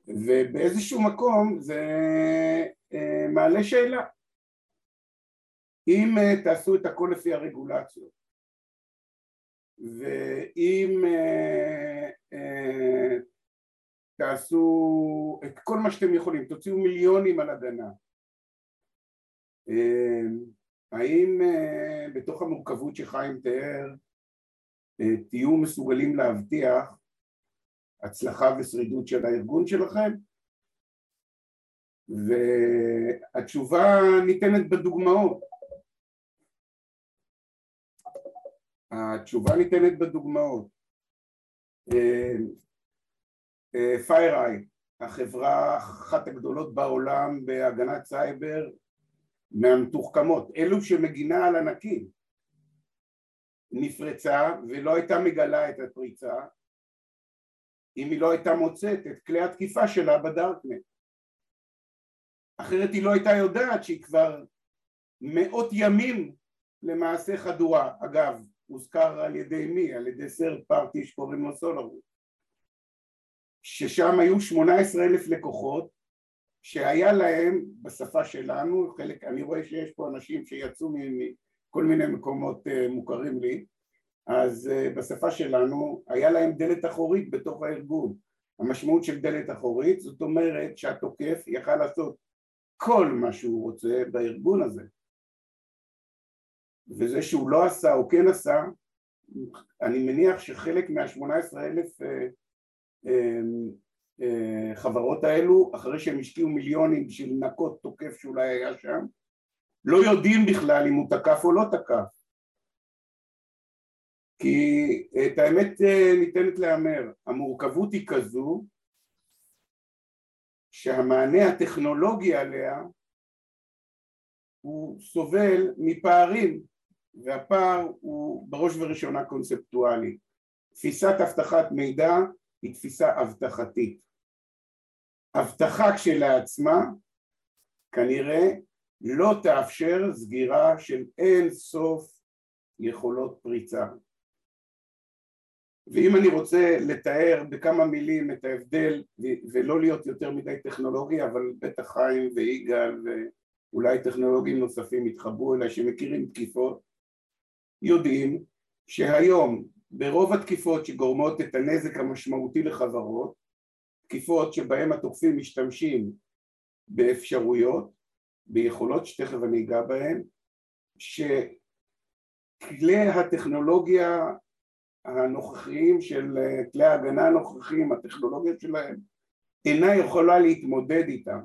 ובאיזשהו מקום זה מעלה שאלה. אם תעשו את הכל לפי הרגולציות ואם תעשו את כל מה שאתם יכולים, תוציאו מיליונים על הגנה האם בתוך המורכבות שחיים תיאר תהיו מסוגלים להבטיח הצלחה ושרידות של הארגון שלכם? והתשובה ניתנת בדוגמאות. התשובה ניתנת בדוגמאות. FireEye, החברה אחת הגדולות בעולם בהגנת סייבר מהמתוחכמות, אלו שמגינה על ענקים, נפרצה ולא הייתה מגלה את הפריצה אם היא לא הייתה מוצאת את כלי התקיפה שלה בדארקנט. אחרת היא לא הייתה יודעת שהיא כבר מאות ימים למעשה חדורה. אגב, הוזכר על ידי מי? על ידי סרט פארטי שקוראים לו סולרוס. ששם היו 18 אלף לקוחות שהיה להם בשפה שלנו, חלק, אני רואה שיש פה אנשים שיצאו מכל מיני מקומות אה, מוכרים לי, אז uh, בשפה שלנו היה להם דלת אחורית בתוך הארגון. המשמעות של דלת אחורית זאת אומרת שהתוקף יכל לעשות כל מה שהוא רוצה בארגון הזה. וזה שהוא לא עשה או כן עשה, אני מניח שחלק מה-18 אלף uh, uh, uh, חברות האלו, אחרי שהם השקיעו מיליונים בשביל לנקות תוקף שאולי היה שם, לא יודעים בכלל אם הוא תקף או לא תקף. כי את האמת אה, ניתנת להמר, המורכבות היא כזו שהמענה הטכנולוגי עליה הוא סובל מפערים והפער הוא בראש ובראשונה קונספטואלי. תפיסת אבטחת מידע היא תפיסה אבטחתית. אבטחה כשלעצמה כנראה לא תאפשר סגירה של אין סוף יכולות פריצה. ואם אני רוצה לתאר בכמה מילים את ההבדל ולא להיות יותר מדי טכנולוגי אבל בטח חיים ויגאל ואולי טכנולוגים נוספים יתחברו אליי שמכירים תקיפות יודעים שהיום ברוב התקיפות שגורמות את הנזק המשמעותי לחברות תקיפות שבהם התוקפים משתמשים באפשרויות ביכולות שתכף אני אגע בהן שכלי הטכנולוגיה הנוכחיים של כלי ההגנה הנוכחיים, הטכנולוגיות שלהם, אינה יכולה להתמודד איתם.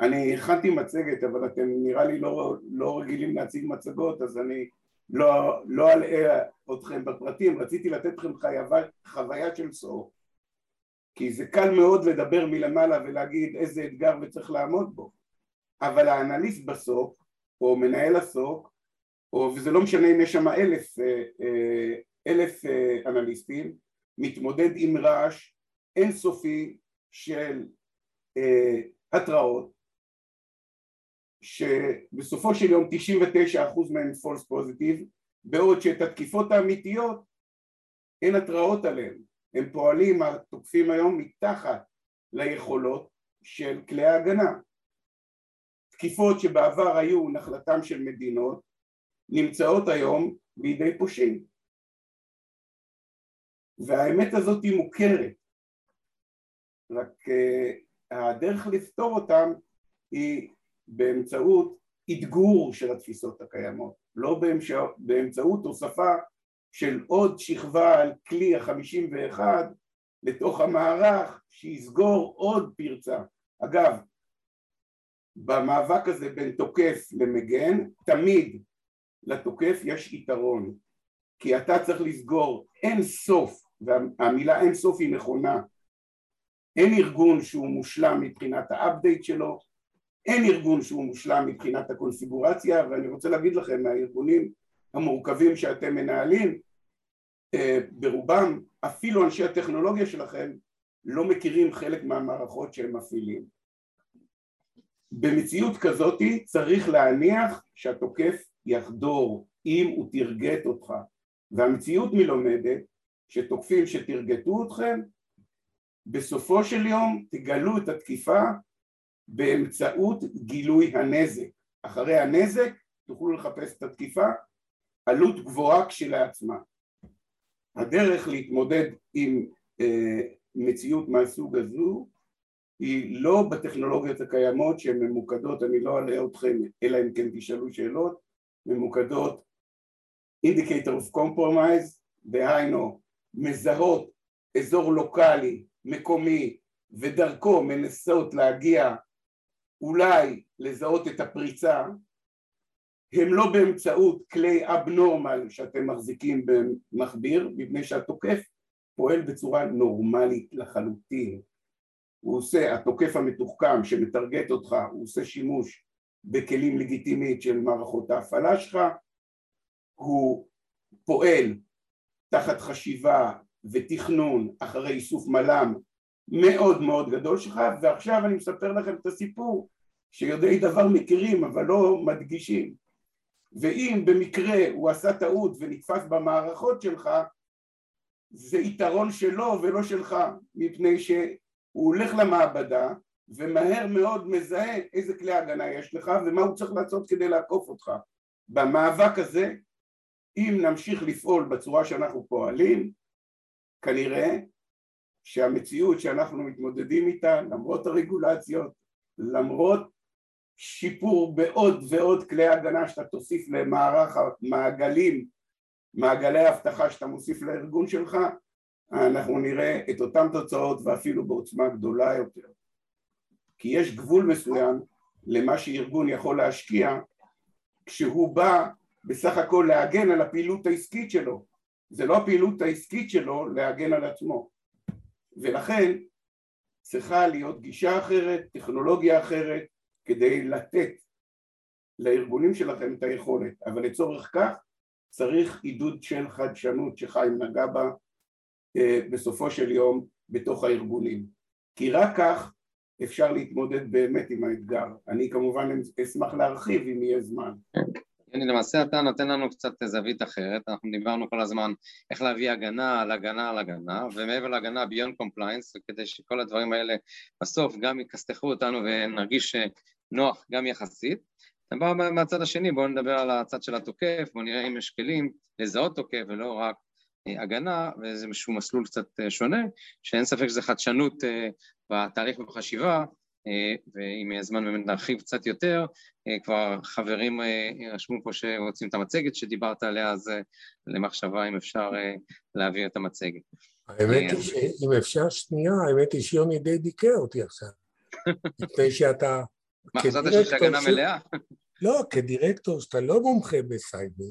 אני הכנתי מצגת אבל אתם נראה לי לא, לא רגילים להציג מצגות אז אני לא, לא אלאה אתכם בפרטים, רציתי לתת לכם חייבה, חוויה של סוף כי זה קל מאוד לדבר מלמעלה ולהגיד איזה אתגר וצריך לעמוד בו. אבל האנליסט בסוף או מנהל הסוק או וזה לא משנה אם יש שם אלף אה, אה, אלף אה, אנליסטים, מתמודד עם רעש אינסופי של uh, התראות שבסופו של יום 99% מהם false positive בעוד שאת התקיפות האמיתיות אין התראות עליהן, הם פועלים, התוקפים היום מתחת ליכולות של כלי ההגנה. תקיפות שבעבר היו נחלתם של מדינות נמצאות היום בידי פושעים. והאמת הזאת היא מוכרת, רק uh, הדרך לפתור אותם היא באמצעות אתגור של התפיסות הקיימות, לא באמצעות הוספה של עוד שכבה על כלי החמישים ואחד לתוך המערך שיסגור עוד פרצה. אגב, במאבק הזה בין תוקף למגן, תמיד לתוקף יש יתרון, כי אתה צריך לסגור אין סוף, והמילה אין סוף היא נכונה, אין ארגון שהוא מושלם מבחינת האפדייט שלו, אין ארגון שהוא מושלם מבחינת הקונפיגורציה, ואני רוצה להגיד לכם מהארגונים המורכבים שאתם מנהלים, אה, ברובם אפילו אנשי הטכנולוגיה שלכם לא מכירים חלק מהמערכות שהם מפעילים. במציאות כזאת צריך להניח שהתוקף יחדור אם הוא תרגט אותך והמציאות מלומדת שתוקפים שתרגטו אתכם בסופו של יום תגלו את התקיפה באמצעות גילוי הנזק. אחרי הנזק תוכלו לחפש את התקיפה עלות גבוהה כשלעצמה. הדרך להתמודד עם אה, מציאות מהסוג הזו היא לא בטכנולוגיות הקיימות שהן ממוקדות, אני לא אלאה אתכם אלא אם כן תשאלו שאלות, ממוקדות Indicator of Compromise, דהיינו מזהות אזור לוקאלי, מקומי, ודרכו מנסות להגיע אולי לזהות את הפריצה הם לא באמצעות כלי אבנורמל שאתם מחזיקים במכביר, מפני שהתוקף פועל בצורה נורמלית לחלוטין. הוא עושה, התוקף המתוחכם שמטרגט אותך, הוא עושה שימוש בכלים לגיטימית של מערכות ההפעלה שלך, הוא פועל תחת חשיבה ותכנון אחרי איסוף מל"מ מאוד מאוד גדול שלך, ועכשיו אני מספר לכם את הסיפור שיודעי דבר מכירים אבל לא מדגישים. ואם במקרה הוא עשה טעות ונתפס במערכות שלך, זה יתרון שלו ולא שלך, מפני שהוא הולך למעבדה ומהר מאוד מזהה איזה כלי הגנה יש לך ומה הוא צריך לעשות כדי לעקוף אותך. במאבק הזה, אם נמשיך לפעול בצורה שאנחנו פועלים, כנראה שהמציאות שאנחנו מתמודדים איתה, למרות הרגולציות, למרות שיפור בעוד ועוד כלי הגנה שאתה תוסיף למערך המעגלים, מעגלי האבטחה שאתה מוסיף לארגון שלך, אנחנו נראה את אותן תוצאות ואפילו בעוצמה גדולה יותר. כי יש גבול מסוים למה שארגון יכול להשקיע כשהוא בא בסך הכל להגן על הפעילות העסקית שלו. זה לא הפעילות העסקית שלו להגן על עצמו. ולכן צריכה להיות גישה אחרת, טכנולוגיה אחרת, כדי לתת לארגונים שלכם את היכולת, אבל לצורך כך צריך עידוד של חדשנות שחיים נגע בה אה, בסופו של יום בתוך הארגונים, כי רק כך אפשר להתמודד באמת עם האתגר. אני כמובן אשמח להרחיב אם יהיה זמן. כן, למעשה אתה נותן לנו קצת זווית אחרת, אנחנו דיברנו כל הזמן איך להביא הגנה על הגנה על הגנה, ומעבר להגנה beyond compliance, כדי שכל הדברים האלה בסוף גם יכסתחו אותנו ונרגיש נוח גם יחסית. בא מהצד השני, בואו נדבר על הצד של התוקף, בואו נראה אם יש כלים לזהות תוקף ולא רק אה, הגנה, וזה איזשהו מסלול קצת אה, שונה, שאין ספק שזה חדשנות אה, בתהליך ובחשיבה, ואם יהיה זמן באמת להרחיב קצת יותר, כבר חברים רשמו פה שרוצים את המצגת שדיברת עליה, אז למחשבה אם אפשר להעביר את המצגת. האמת היא שאם אפשר שנייה, האמת היא שיוני די דיכא אותי עכשיו. מפני שאתה מה, חשבת שיש הגנה מלאה? לא, כדירקטור שאתה לא מומחה בסייבר,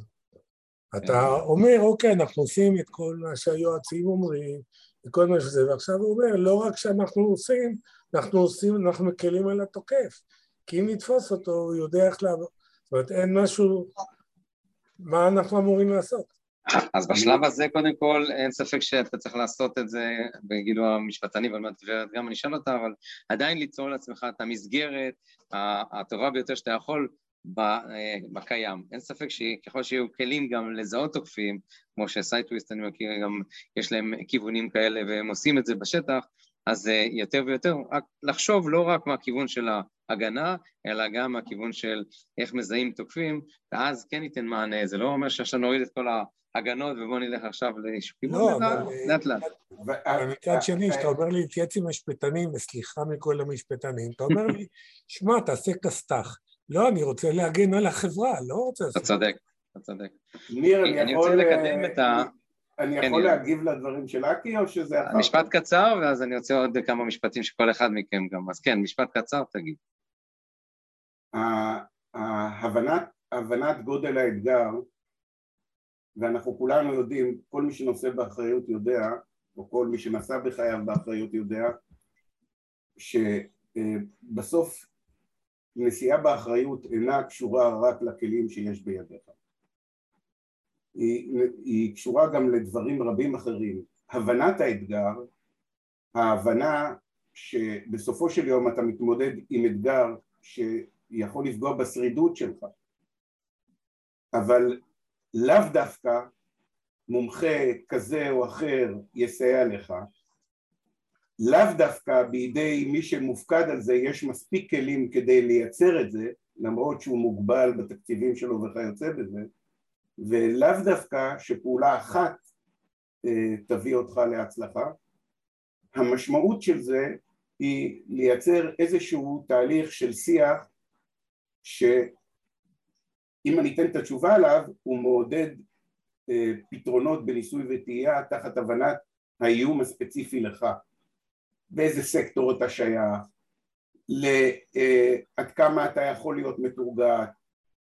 אתה אומר, אוקיי, אנחנו עושים את כל מה שהיועצים אומרים, וכל מה שזה, ועכשיו הוא אומר, לא רק שאנחנו עושים, אנחנו עושים, אנחנו מקלים על התוקף, כי אם נתפוס אותו, הוא יודע איך לעבוד. זאת אומרת, אין משהו, מה אנחנו אמורים לעשות? אז בשלב הזה קודם כל אין ספק שאתה צריך לעשות את זה בגילו המשפטני ועל מעט גם אני אשאל אותה, אבל עדיין ליצור לעצמך את המסגרת הטובה ביותר שאתה יכול בקיים. אין ספק שככל שיהיו כלים גם לזהות תוקפים, כמו שסייטוויסט אני מכיר, גם יש להם כיוונים כאלה והם עושים את זה בשטח, אז יותר ויותר לחשוב לא רק מהכיוון של ההגנה, אלא גם מהכיוון של איך מזהים תוקפים, ואז כן ייתן מענה. זה לא אומר שעכשיו נוריד את כל ההגנות ובואו נלך עכשיו לאיזשהו כיוון, לא, אלא אבל, לאט לאט. אבל מצד שני, כשאתה אומר לי להתייעץ עם משפטנים, וסליחה מכל המשפטנים, אתה אומר לי, שמע, תעשה כסת"ח. לא, אני רוצה להגן על החברה, לא רוצה... אתה צודק, אתה צודק. ניר, אני אני יכול... רוצה לקדם את ה... אני כן, יכול. להגיב לדברים של אקי, או שזה אחר כך? משפט קצר, ואז אני רוצה עוד כמה משפטים של כל אחד מכם גם. אז כן, משפט קצר, תגיד. ההבנת, הבנת גודל האתגר, ואנחנו כולנו יודעים, כל מי שנושא באחריות יודע, או כל מי שנשא בחייו באחריות יודע, שבסוף נשיאה באחריות אינה קשורה רק לכלים שיש בידיך. היא, היא קשורה גם לדברים רבים אחרים. הבנת האתגר, ההבנה שבסופו של יום אתה מתמודד עם אתגר שיכול לפגוע בשרידות שלך, אבל לאו דווקא מומחה כזה או אחר יסייע לך, לאו דווקא בידי מי שמופקד על זה יש מספיק כלים כדי לייצר את זה, למרות שהוא מוגבל בתקציבים שלו וכיוצא בזה, ולאו דווקא שפעולה אחת אה, תביא אותך להצלחה. המשמעות של זה היא לייצר איזשהו תהליך של שיח שאם אני אתן את התשובה עליו הוא מעודד אה, פתרונות בניסוי וטעייה תחת הבנת האיום הספציפי לך באיזה סקטור אתה שייך, לעד כמה אתה יכול להיות מתורגת,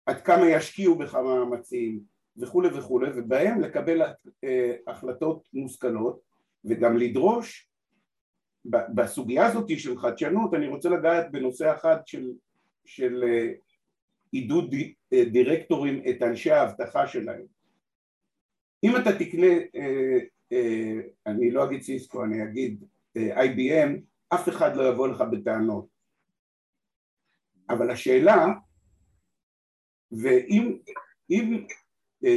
עד כמה ישקיעו בך מאמצים וכולי וכולי, ובהם לקבל אה, החלטות מושכלות וגם לדרוש בסוגיה הזאת של חדשנות אני רוצה לגעת בנושא אחד של, של אה, עידוד אה, דירקטורים את אנשי האבטחה שלהם. אם אתה תקנה, אני לא אגיד סיסקו, אני אגיד IBM, אף אחד לא יבוא לך בטענות. אבל השאלה, ואם אם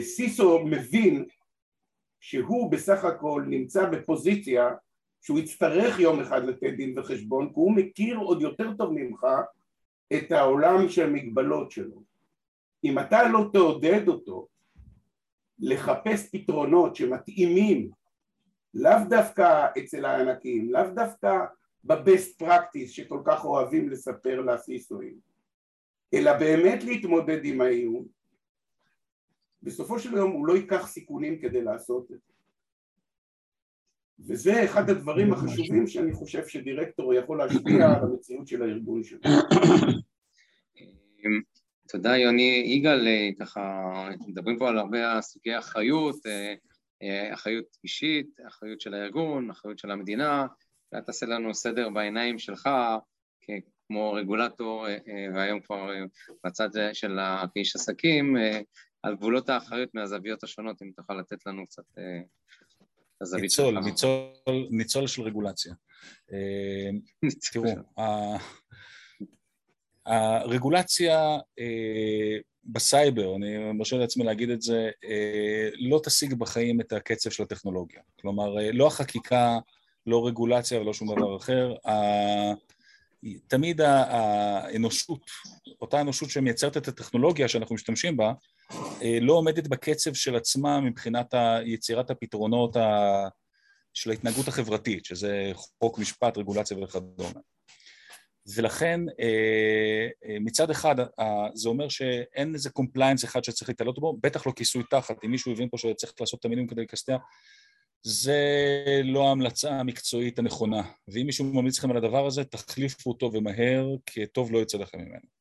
סיסו מבין שהוא בסך הכל נמצא בפוזיציה שהוא יצטרך יום אחד לתת דין וחשבון כי הוא מכיר עוד יותר טוב ממך את העולם של המגבלות שלו. אם אתה לא תעודד אותו לחפש פתרונות שמתאימים לאו דווקא אצל הענקים, לאו דווקא בבסט פרקטיס שכל כך אוהבים לספר לסיסואים, אלא באמת להתמודד עם האיום, בסופו של יום הוא לא ייקח סיכונים כדי לעשות את זה. וזה אחד הדברים החשובים שאני חושב שדירקטור יכול להשפיע על המציאות של הארגון שלו. תודה יוני. יגאל, ככה, מדברים פה על הרבה סוגי אחריות, אחריות אישית, אחריות של הארגון, אחריות של המדינה, אולי תעשה לנו סדר בעיניים שלך כמו רגולטור והיום כבר בצד של כאיש עסקים, על גבולות האחריות מהזוויות השונות, אם תוכל לתת לנו קצת הזווית שלך. ניצול, ניצול, ניצול של רגולציה. תראו, הרגולציה בסייבר, אני מרשה לעצמי להגיד את זה, לא תשיג בחיים את הקצב של הטכנולוגיה. כלומר, לא החקיקה, לא רגולציה ולא שום דבר אחר. תמיד האנושות, אותה אנושות שמייצרת את הטכנולוגיה שאנחנו משתמשים בה, לא עומדת בקצב של עצמה מבחינת יצירת הפתרונות של ההתנהגות החברתית, שזה חוק, משפט, רגולציה וכדומה. ולכן מצד אחד זה אומר שאין איזה compliance אחד שצריך להיתלות בו, בטח לא כיסוי תחת, אם מישהו הבין פה שצריך לעשות את המינימום כדי לכסת"ח, זה לא ההמלצה המקצועית הנכונה, ואם מישהו ממליץ לכם על הדבר הזה, תחליפו אותו ומהר, כי טוב לא יצא לכם ממנו.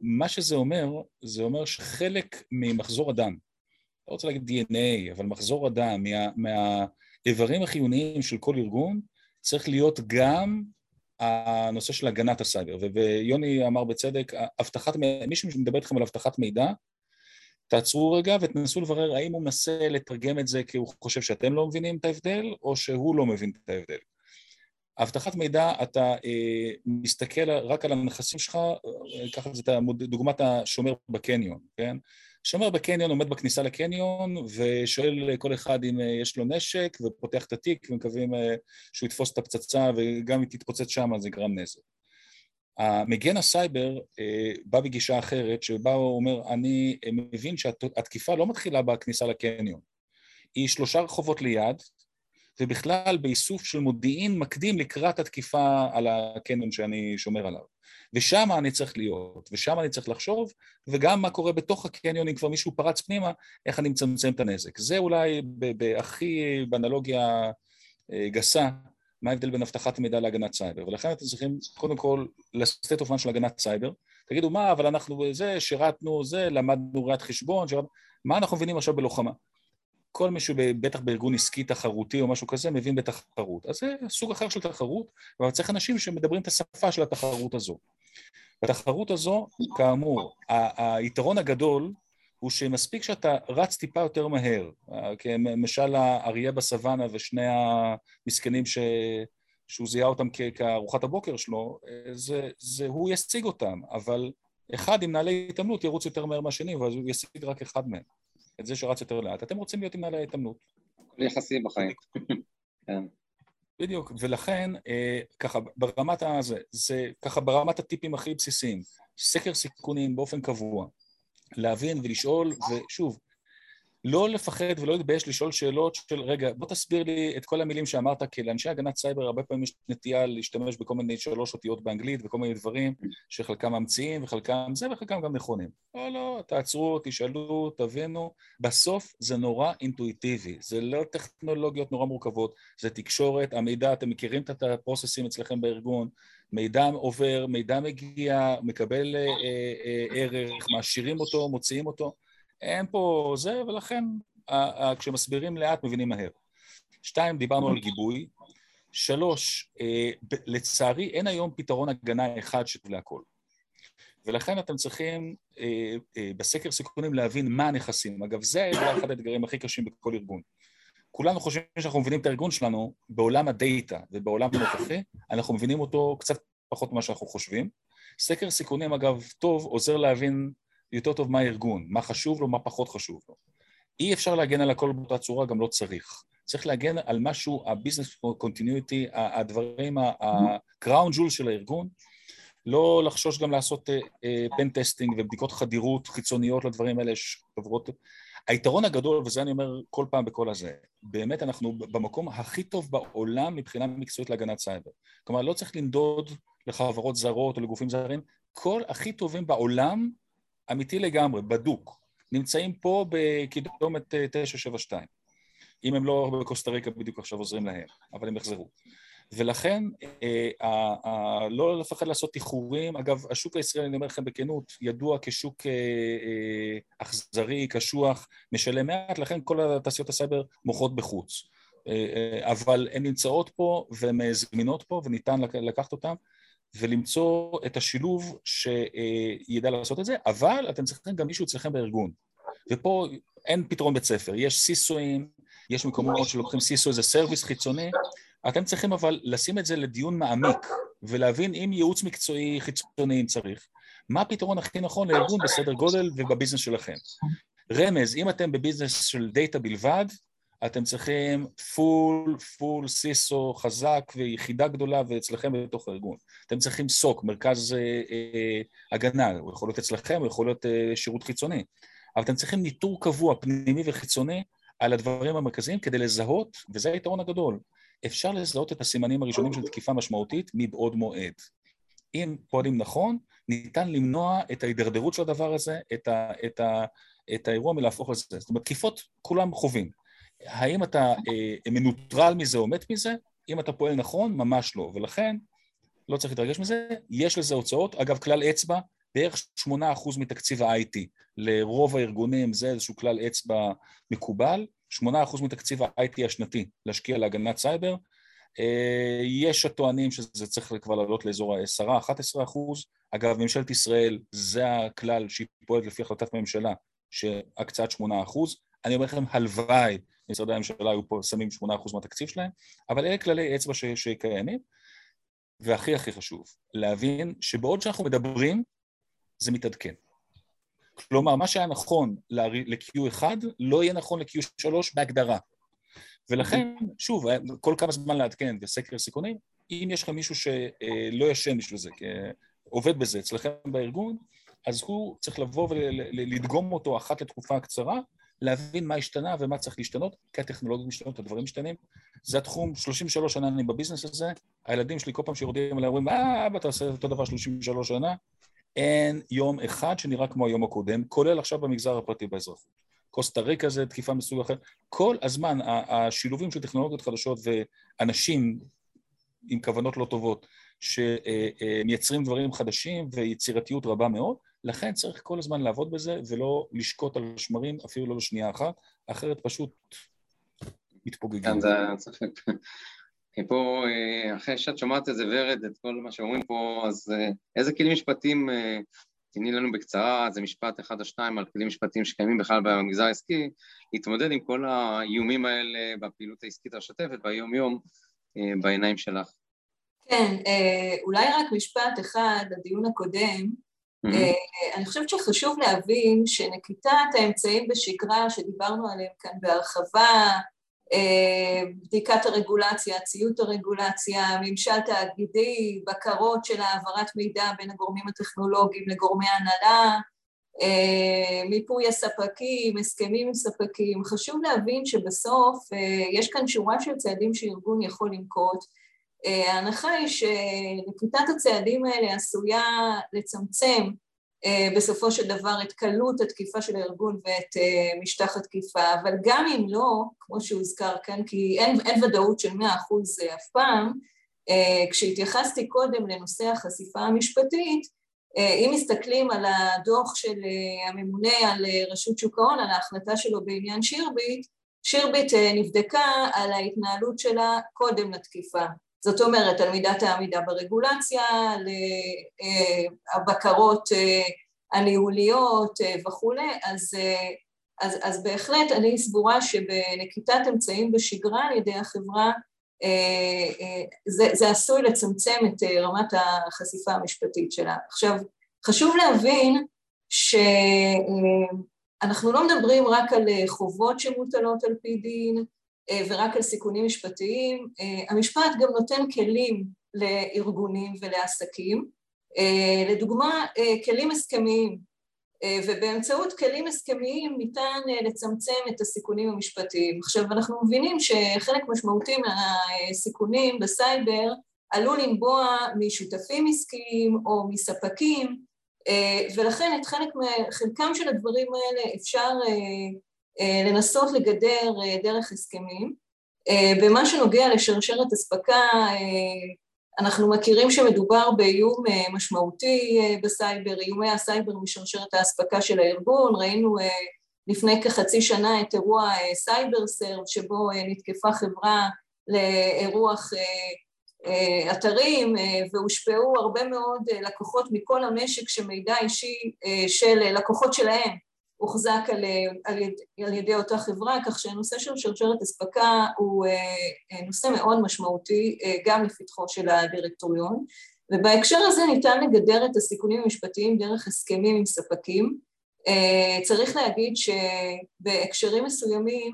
מה שזה אומר, זה אומר שחלק ממחזור הדם, לא רוצה להגיד DNA, אבל מחזור הדם, מה, מהאיברים החיוניים של כל ארגון, צריך להיות גם הנושא של הגנת הסייבר. ויוני אמר בצדק, אבטחת, מי שמדבר איתכם על אבטחת מידע, תעצרו רגע ותנסו לברר האם הוא מנסה לתרגם את זה כי הוא חושב שאתם לא מבינים את ההבדל, או שהוא לא מבין את ההבדל. אבטחת מידע, אתה אה, מסתכל רק על הנכסים שלך, אה, את זה דוגמת השומר בקניון, כן? שומר בקניון עומד בכניסה לקניון ושואל כל אחד אם אה, יש לו נשק ופותח את התיק ומקווים אה, שהוא יתפוס את הפצצה וגם אם תתפוצץ שם אז יגרם נזק. המגן הסייבר אה, בא בגישה אחרת שבה הוא אומר אני מבין שהתקיפה לא מתחילה בכניסה לקניון היא שלושה רחובות ליד ובכלל באיסוף של מודיעין מקדים לקראת התקיפה על הקניון שאני שומר עליו. ושם אני צריך להיות, ושם אני צריך לחשוב, וגם מה קורה בתוך הקניון אם כבר מישהו פרץ פנימה, איך אני מצמצם את הנזק. זה אולי בהכי, באנלוגיה אה, גסה, מה ההבדל בין אבטחת מידע להגנת סייבר. ולכן אתם צריכים קודם כל ל state of mind של הגנת סייבר. תגידו, מה, אבל אנחנו זה, שירתנו זה, למדנו ראיית חשבון, שירת... מה אנחנו מבינים עכשיו בלוחמה? כל מי שבטח בארגון עסקי תחרותי או משהו כזה מבין בתחרות. אז זה סוג אחר של תחרות, אבל צריך אנשים שמדברים את השפה של התחרות הזו. בתחרות הזו, כאמור, היתרון הגדול הוא שמספיק שאתה רץ טיפה יותר מהר, כמשל האריה בסוואנה ושני המסכנים ש... שהוא זיהה אותם כארוחת הבוקר שלו, זה, זה, הוא ישיג אותם, אבל אחד עם נעלי התעמלות ירוץ יותר מהר מהשני, ואז הוא ישיג רק אחד מהם. את זה שרץ יותר לאט. אתם רוצים להיות עם נעלי ההתאמנות. יחסי בחיים. כן. בדיוק, ולכן אה, ככה ברמת הזה, זה ככה ברמת הטיפים הכי בסיסיים, סקר סיכונים באופן קבוע, להבין ולשאול, ושוב, לא לפחד ולא להתבייש לשאול שאלות של רגע, בוא תסביר לי את כל המילים שאמרת, כי לאנשי הגנת סייבר הרבה פעמים יש נטייה להשתמש בכל מיני שלוש אותיות באנגלית וכל מיני דברים שחלקם ממציאים וחלקם זה וחלקם גם נכונים. לא, לא, תעצרו, תשאלו, תבינו. בסוף זה נורא אינטואיטיבי, זה לא טכנולוגיות נורא מורכבות, זה תקשורת, המידע, אתם מכירים את הפרוססים אצלכם בארגון, מידע עובר, מידע מגיע, מקבל אה, אה, אה, ערך, מעשירים אותו, מוציאים אותו. אין פה זה, ולכן כשמסבירים לאט מבינים מהר. שתיים, דיברנו על גיבוי. שלוש, אה, לצערי אין היום פתרון הגנה אחד שטוב להכל. ולכן אתם צריכים אה, אה, בסקר סיכונים להבין מה הנכסים. אגב, זה אחד האתגרים הכי קשים בכל ארגון. כולנו חושבים שאנחנו מבינים את הארגון שלנו בעולם הדאטה ובעולם הנוכחי, אנחנו מבינים אותו קצת פחות ממה שאנחנו חושבים. סקר סיכונים, אגב, טוב, עוזר להבין יותר טוב מה הארגון, מה חשוב לו, מה פחות חשוב לו. אי אפשר להגן על הכל באותה צורה, גם לא צריך. צריך להגן על משהו, ה-business continuity, הדברים, ה-ground jewel של הארגון, לא לחשוש גם לעשות pen uh, testing ובדיקות חדירות חיצוניות לדברים האלה, יש חברות... היתרון הגדול, וזה אני אומר כל פעם בכל הזה, באמת אנחנו במקום הכי טוב בעולם מבחינה מקצועית להגנת סייבר. כלומר, לא צריך לנדוד לחברות זרות או לגופים זרים, כל הכי טובים בעולם אמיתי לגמרי, בדוק, נמצאים פה בקידומת 972. אם הם לא בקוסטה ריקה בדיוק עכשיו עוזרים להם, אבל הם יחזרו. ולכן, אה, אה, לא לפחד לעשות איחורים. אגב, השוק הישראלי, אני אומר לכם בכנות, ידוע כשוק אה, אה, אכזרי, קשוח, משלם מעט, לכן כל התעשיות הסייבר מוכרות בחוץ. אה, אה, אבל הן נמצאות פה והן זמינות פה וניתן לקחת אותן, ולמצוא את השילוב שידע לעשות את זה, אבל אתם צריכים גם מישהו אצלכם בארגון. ופה אין פתרון בית ספר, יש CISO ים, יש מקומות שלוקחים CISO as a service חיצוני, אתם צריכים אבל לשים את זה לדיון מעמיק, ולהבין אם ייעוץ מקצועי חיצוני אם צריך, מה הפתרון הכי נכון לארגון בסדר גודל וב business שלכם. רמז, אם אתם ב business של דאטה בלבד, אתם צריכים full, full CISO חזק ויחידה גדולה ואצלכם בתוך הארגון. אתם צריכים SOC, מרכז אה, אה, הגנה, הוא יכול להיות אצלכם, הוא יכול להיות אה, שירות חיצוני. אבל אתם צריכים ניטור קבוע, פנימי וחיצוני, על הדברים המרכזיים כדי לזהות, וזה היתרון הגדול, אפשר לזהות את הסימנים הראשונים של תקיפה משמעותית מבעוד מועד. אם פועלים נכון, ניתן למנוע את ההידרדרות של הדבר הזה, את, ה, את, ה, את האירוע מלהפוך לזה. זאת אומרת, תקיפות כולם חווים. האם אתה אה, מנוטרל מזה או מת מזה? אם אתה פועל נכון, ממש לא. ולכן, לא צריך להתרגש מזה. יש לזה הוצאות. אגב, כלל אצבע, בערך 8% מתקציב ה-IT. לרוב הארגונים זה איזשהו כלל אצבע מקובל. 8% מתקציב ה-IT השנתי להשקיע להגנת סייבר. אה, יש הטוענים שזה צריך כבר לעלות לאזור ה-10-11 אחוז. אגב, ממשלת ישראל, זה הכלל שהיא פועלת לפי החלטת ממשלה, שהקצאת 8 אחוז. אני אומר לכם, הלוואי משרדי הממשלה היו פה שמים 8% מהתקציב שלהם, אבל אלה כללי אצבע שקיימים, והכי הכי חשוב, להבין שבעוד שאנחנו מדברים, זה מתעדכן. כלומר, מה שהיה נכון ל-Q1 לא יהיה נכון ל-Q3 בהגדרה. ולכן, שוב, כל כמה זמן לעדכן בסקר סיכונים, אם יש לכם מישהו שלא ישן בשביל זה, עובד בזה אצלכם בארגון, אז הוא צריך לבוא ולדגום אותו אחת לתקופה קצרה, להבין מה השתנה ומה צריך להשתנות, כי הטכנולוגיות משתנות, הדברים משתנים. זה התחום, 33 שנה אני בביזנס הזה, הילדים שלי כל פעם שיורדים עליי אומרים, אה, אבא, אתה עושה אותו דבר 33 שנה. אין יום אחד שנראה כמו היום הקודם, כולל עכשיו במגזר הפרטי באזרחות. קוסטה ריקה זה תקיפה מסוג אחר. כל הזמן השילובים של טכנולוגיות חדשות ואנשים עם כוונות לא טובות שמייצרים דברים חדשים ויצירתיות רבה מאוד, לכן צריך כל הזמן לעבוד בזה ולא לשקוט על שמרים אפילו לא לשנייה אחת, אחרת פשוט מתפוגגים. כן, זה צריך... פה, אה, אחרי שאת שומעת את זה, ורד, את כל מה שאומרים פה, אז אה, איזה כלים משפטיים, אה, תני לנו בקצרה, זה משפט אחד או שניים על כלים משפטיים שקיימים בכלל במגזר העסקי, להתמודד עם כל האיומים האלה בפעילות העסקית השוטפת, ביום-יום, בעיניים שלך. כן, אולי רק משפט אחד, הדיון הקודם. אני חושבת שחשוב להבין שנקיטת האמצעים בשגרה שדיברנו עליהם כאן בהרחבה, אה, בדיקת הרגולציה, ציות הרגולציה, ממשל תאגידי, בקרות של העברת מידע בין הגורמים הטכנולוגיים לגורמי הנהלה, אה, מיפוי הספקים, הסכמים עם ספקים, חשוב להבין שבסוף אה, יש כאן שורה של צעדים שארגון יכול לנקוט. ההנחה היא שנקיטת הצעדים האלה עשויה לצמצם אה, בסופו של דבר את קלות התקיפה של הארגון ואת אה, משטח התקיפה, אבל גם אם לא, כמו שהוזכר כאן, כי אין, אין ודאות של מאה אחוז אה, אף פעם, כשהתייחסתי קודם לנושא החשיפה המשפטית, אם מסתכלים על הדוח של הממונה על רשות שוק ההון, על ההחלטה שלו בעניין שירביט, שירביט נבדקה על ההתנהלות שלה קודם לתקיפה. זאת אומרת, על מידת העמידה ברגולציה, על הבקרות הניהוליות וכולי, אז, אז, אז בהחלט אני סבורה שבנקיטת אמצעים בשגרה על ידי החברה זה, זה עשוי לצמצם את רמת החשיפה המשפטית שלה. עכשיו, חשוב להבין שאנחנו לא מדברים רק על חובות שמוטלות על פי דין, אה, ורק על סיכונים משפטיים. אה, המשפט גם נותן כלים לארגונים ולעסקים, אה, לדוגמה כלים הסכמיים, ובאמצעות כלים הסכמיים ניתן לצמצם את הסיכונים המשפטיים. עכשיו אנחנו מבינים שחלק משמעותי מהסיכונים בסייבר עלול לנבוע משותפים עסקיים או מספקים, ולכן את חלק, חלקם של הדברים האלה אפשר אה, לנסות לגדר אה, דרך הסכמים. אה, במה שנוגע לשרשרת אספקה, אנחנו מכירים שמדובר באיום משמעותי בסייבר, איומי הסייבר משרשרת האספקה של הארגון, ראינו לפני כחצי שנה את אירוע CyberServe שבו נתקפה חברה לאירוח אתרים והושפעו הרבה מאוד לקוחות מכל המשק שמידע אישי של לקוחות שלהם הוחזק על, על, יד, על ידי אותה חברה, כך שהנושא של שרשרת אספקה הוא אה, נושא מאוד משמעותי אה, גם לפתחו של הדירקטוריון, ובהקשר הזה ניתן לגדר את הסיכונים המשפטיים דרך הסכמים עם ספקים. אה, צריך להגיד שבהקשרים מסוימים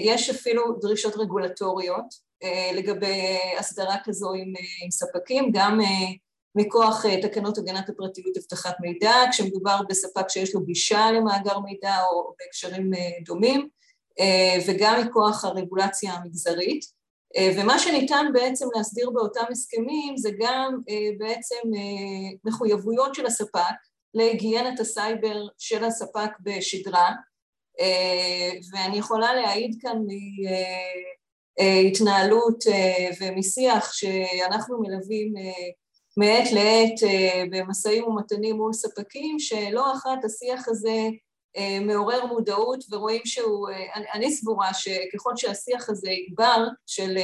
יש אפילו דרישות רגולטוריות לגבי הסדרה כזו עם, עם ספקים, גם מכוח אה, תקנות הגנת הפרטיות אבטחת מידע, כשמדובר בספק שיש לו גישה למאגר מידע או בהקשרים אה, דומים, אה, וגם מכוח הרגולציה המגזרית. ומה שניתן בעצם להסדיר באותם הסכמים זה גם בעצם מחויבויות של הספק להיגיינת הסייבר של הספק בשגרה, ואני יכולה להעיד כאן מהתנהלות ומשיח שאנחנו מלווים מעת לעת אה, במשאים ומתנים מול ספקים, שלא אחת השיח הזה אה, מעורר מודעות ורואים שהוא, אה, אני, אני סבורה שככל שהשיח הזה יגבר של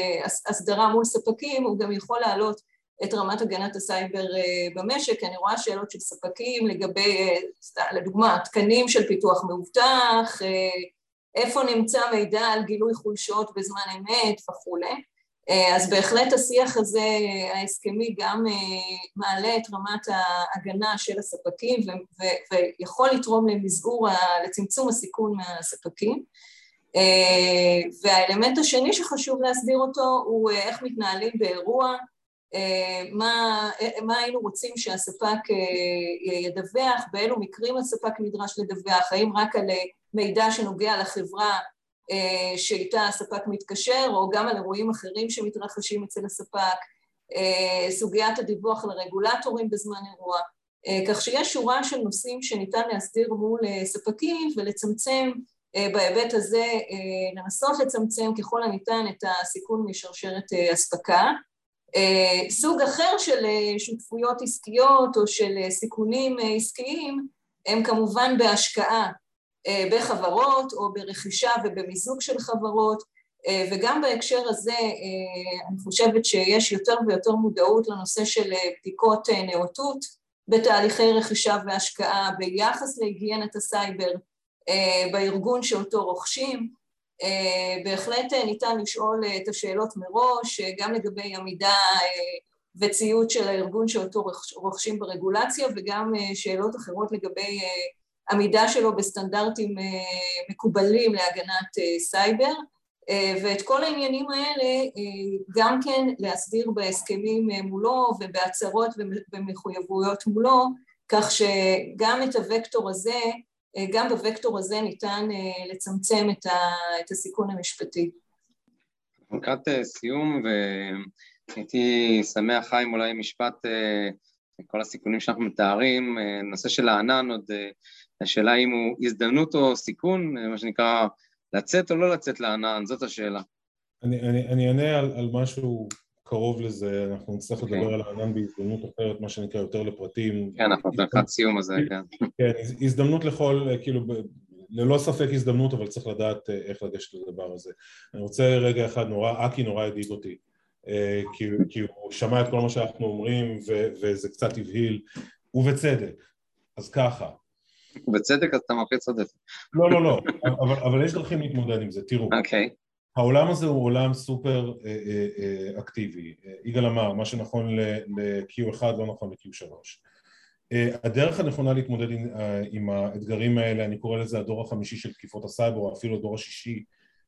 הסדרה מול ספקים, הוא גם יכול להעלות את רמת הגנת הסייבר במשק, אני רואה שאלות של ספקים לגבי, לדוגמה, תקנים של פיתוח מאובטח, איפה נמצא מידע על גילוי חולשות בזמן אמת וכולי. אז בהחלט השיח הזה, ההסכמי, גם מעלה את רמת ההגנה של הספקים ויכול לתרום למסגור, לצמצום הסיכון מהספקים. והאלמנט השני שחשוב להסביר אותו הוא איך מתנהלים באירוע, מה, מה היינו רוצים שהספק ידווח, באילו מקרים הספק נדרש לדווח, האם רק על מידע שנוגע לחברה שאיתה הספק מתקשר, או גם על אירועים אחרים שמתרחשים אצל הספק, סוגיית הדיווח לרגולטורים בזמן אירוע, כך שיש שורה של נושאים שניתן להסדיר מול ספקים ולצמצם בהיבט הזה, לנסות לצמצם ככל הניתן את הסיכון משרשרת אספקה. סוג אחר של שותפויות עסקיות או של סיכונים עסקיים הם כמובן בהשקעה בחברות או ברכישה ובמיזוג של חברות וגם בהקשר הזה אני חושבת שיש יותר ויותר מודעות לנושא של בדיקות נאותות בתהליכי רכישה והשקעה ביחס להיגיינת הסייבר בארגון שאותו רוכשים. בהחלט ניתן לשאול את השאלות מראש גם לגבי עמידה וציות של הארגון שאותו רוכשים ברגולציה וגם שאלות אחרות לגבי עמידה שלו בסטנדרטים מקובלים להגנת סייבר ואת כל העניינים האלה גם כן להסדיר בהסכמים מולו ובהצהרות ומחויבויות מולו כך שגם את הוקטור הזה, גם בוקטור הזה ניתן לצמצם את הסיכון המשפטי. לקראת סיום והייתי שמח חיים אולי משפט כל הסיכונים שאנחנו מתארים, נושא של הענן עוד השאלה אם הוא הזדמנות או סיכון, מה שנקרא לצאת או לא לצאת לענן, זאת השאלה. אני, אני, אני אענה על, על משהו קרוב לזה, אנחנו נצטרך okay. אוקיי. לדבר על הענן בהזדמנות אחרת, מה שנקרא יותר לפרטים. כן, אנחנו לקראת סיום הזה, כן. כן, הזדמנות לכל, כאילו, ללא ספק הזדמנות, אבל צריך לדעת אה, איך לגשת לדבר הזה. אני רוצה רגע אחד, נורא, אקי נורא הדאיג אותי, אה, כי, כי הוא שמע את כל מה שאנחנו אומרים ו, וזה קצת הבהיל, ובצדק. אז ככה, בצדק אז אתה מלחיץ עודף. לא, לא, לא, אבל, אבל יש דרכים להתמודד עם זה, תראו. אוקיי. Okay. העולם הזה הוא עולם סופר אה, אה, אה, אקטיבי. יגאל אמר, מה שנכון ל-Q1 לא נכון ל-Q3. אה, הדרך הנכונה להתמודד עם, אה, עם האתגרים האלה, אני קורא לזה הדור החמישי של תקיפות הסייבר, או אפילו הדור השישי,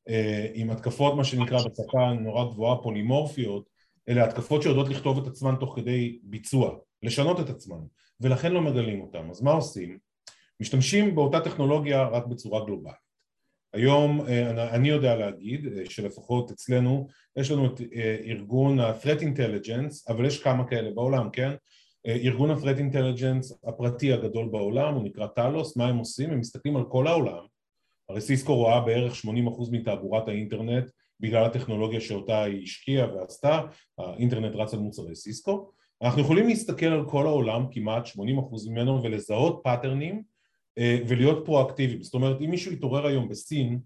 אה, עם התקפות, מה שנקרא בשפה נורא גבוהה, פולימורפיות, אלה התקפות שיודעות לכתוב את עצמן תוך כדי ביצוע, לשנות את עצמן, ולכן לא מגלים אותן. אז מה עושים? משתמשים באותה טכנולוגיה רק בצורה גלובלית. היום אה, אני יודע להגיד אה, שלפחות אצלנו יש לנו את אה, ארגון ה-Threat Intelligence, אבל יש כמה כאלה בעולם, כן? ארגון ה-Threat Intelligence הפרטי הגדול בעולם, הוא נקרא Talos, מה הם עושים? הם מסתכלים על כל העולם, הרי סיסקו רואה בערך 80% מתעבורת האינטרנט בגלל הטכנולוגיה שאותה היא השקיעה ועשתה, האינטרנט רץ על מוצרי סיסקו, אנחנו יכולים להסתכל על כל העולם, כמעט 80% ממנו, ולזהות pattern ים ולהיות פרואקטיביים. זאת אומרת, אם מישהו יתעורר היום בסין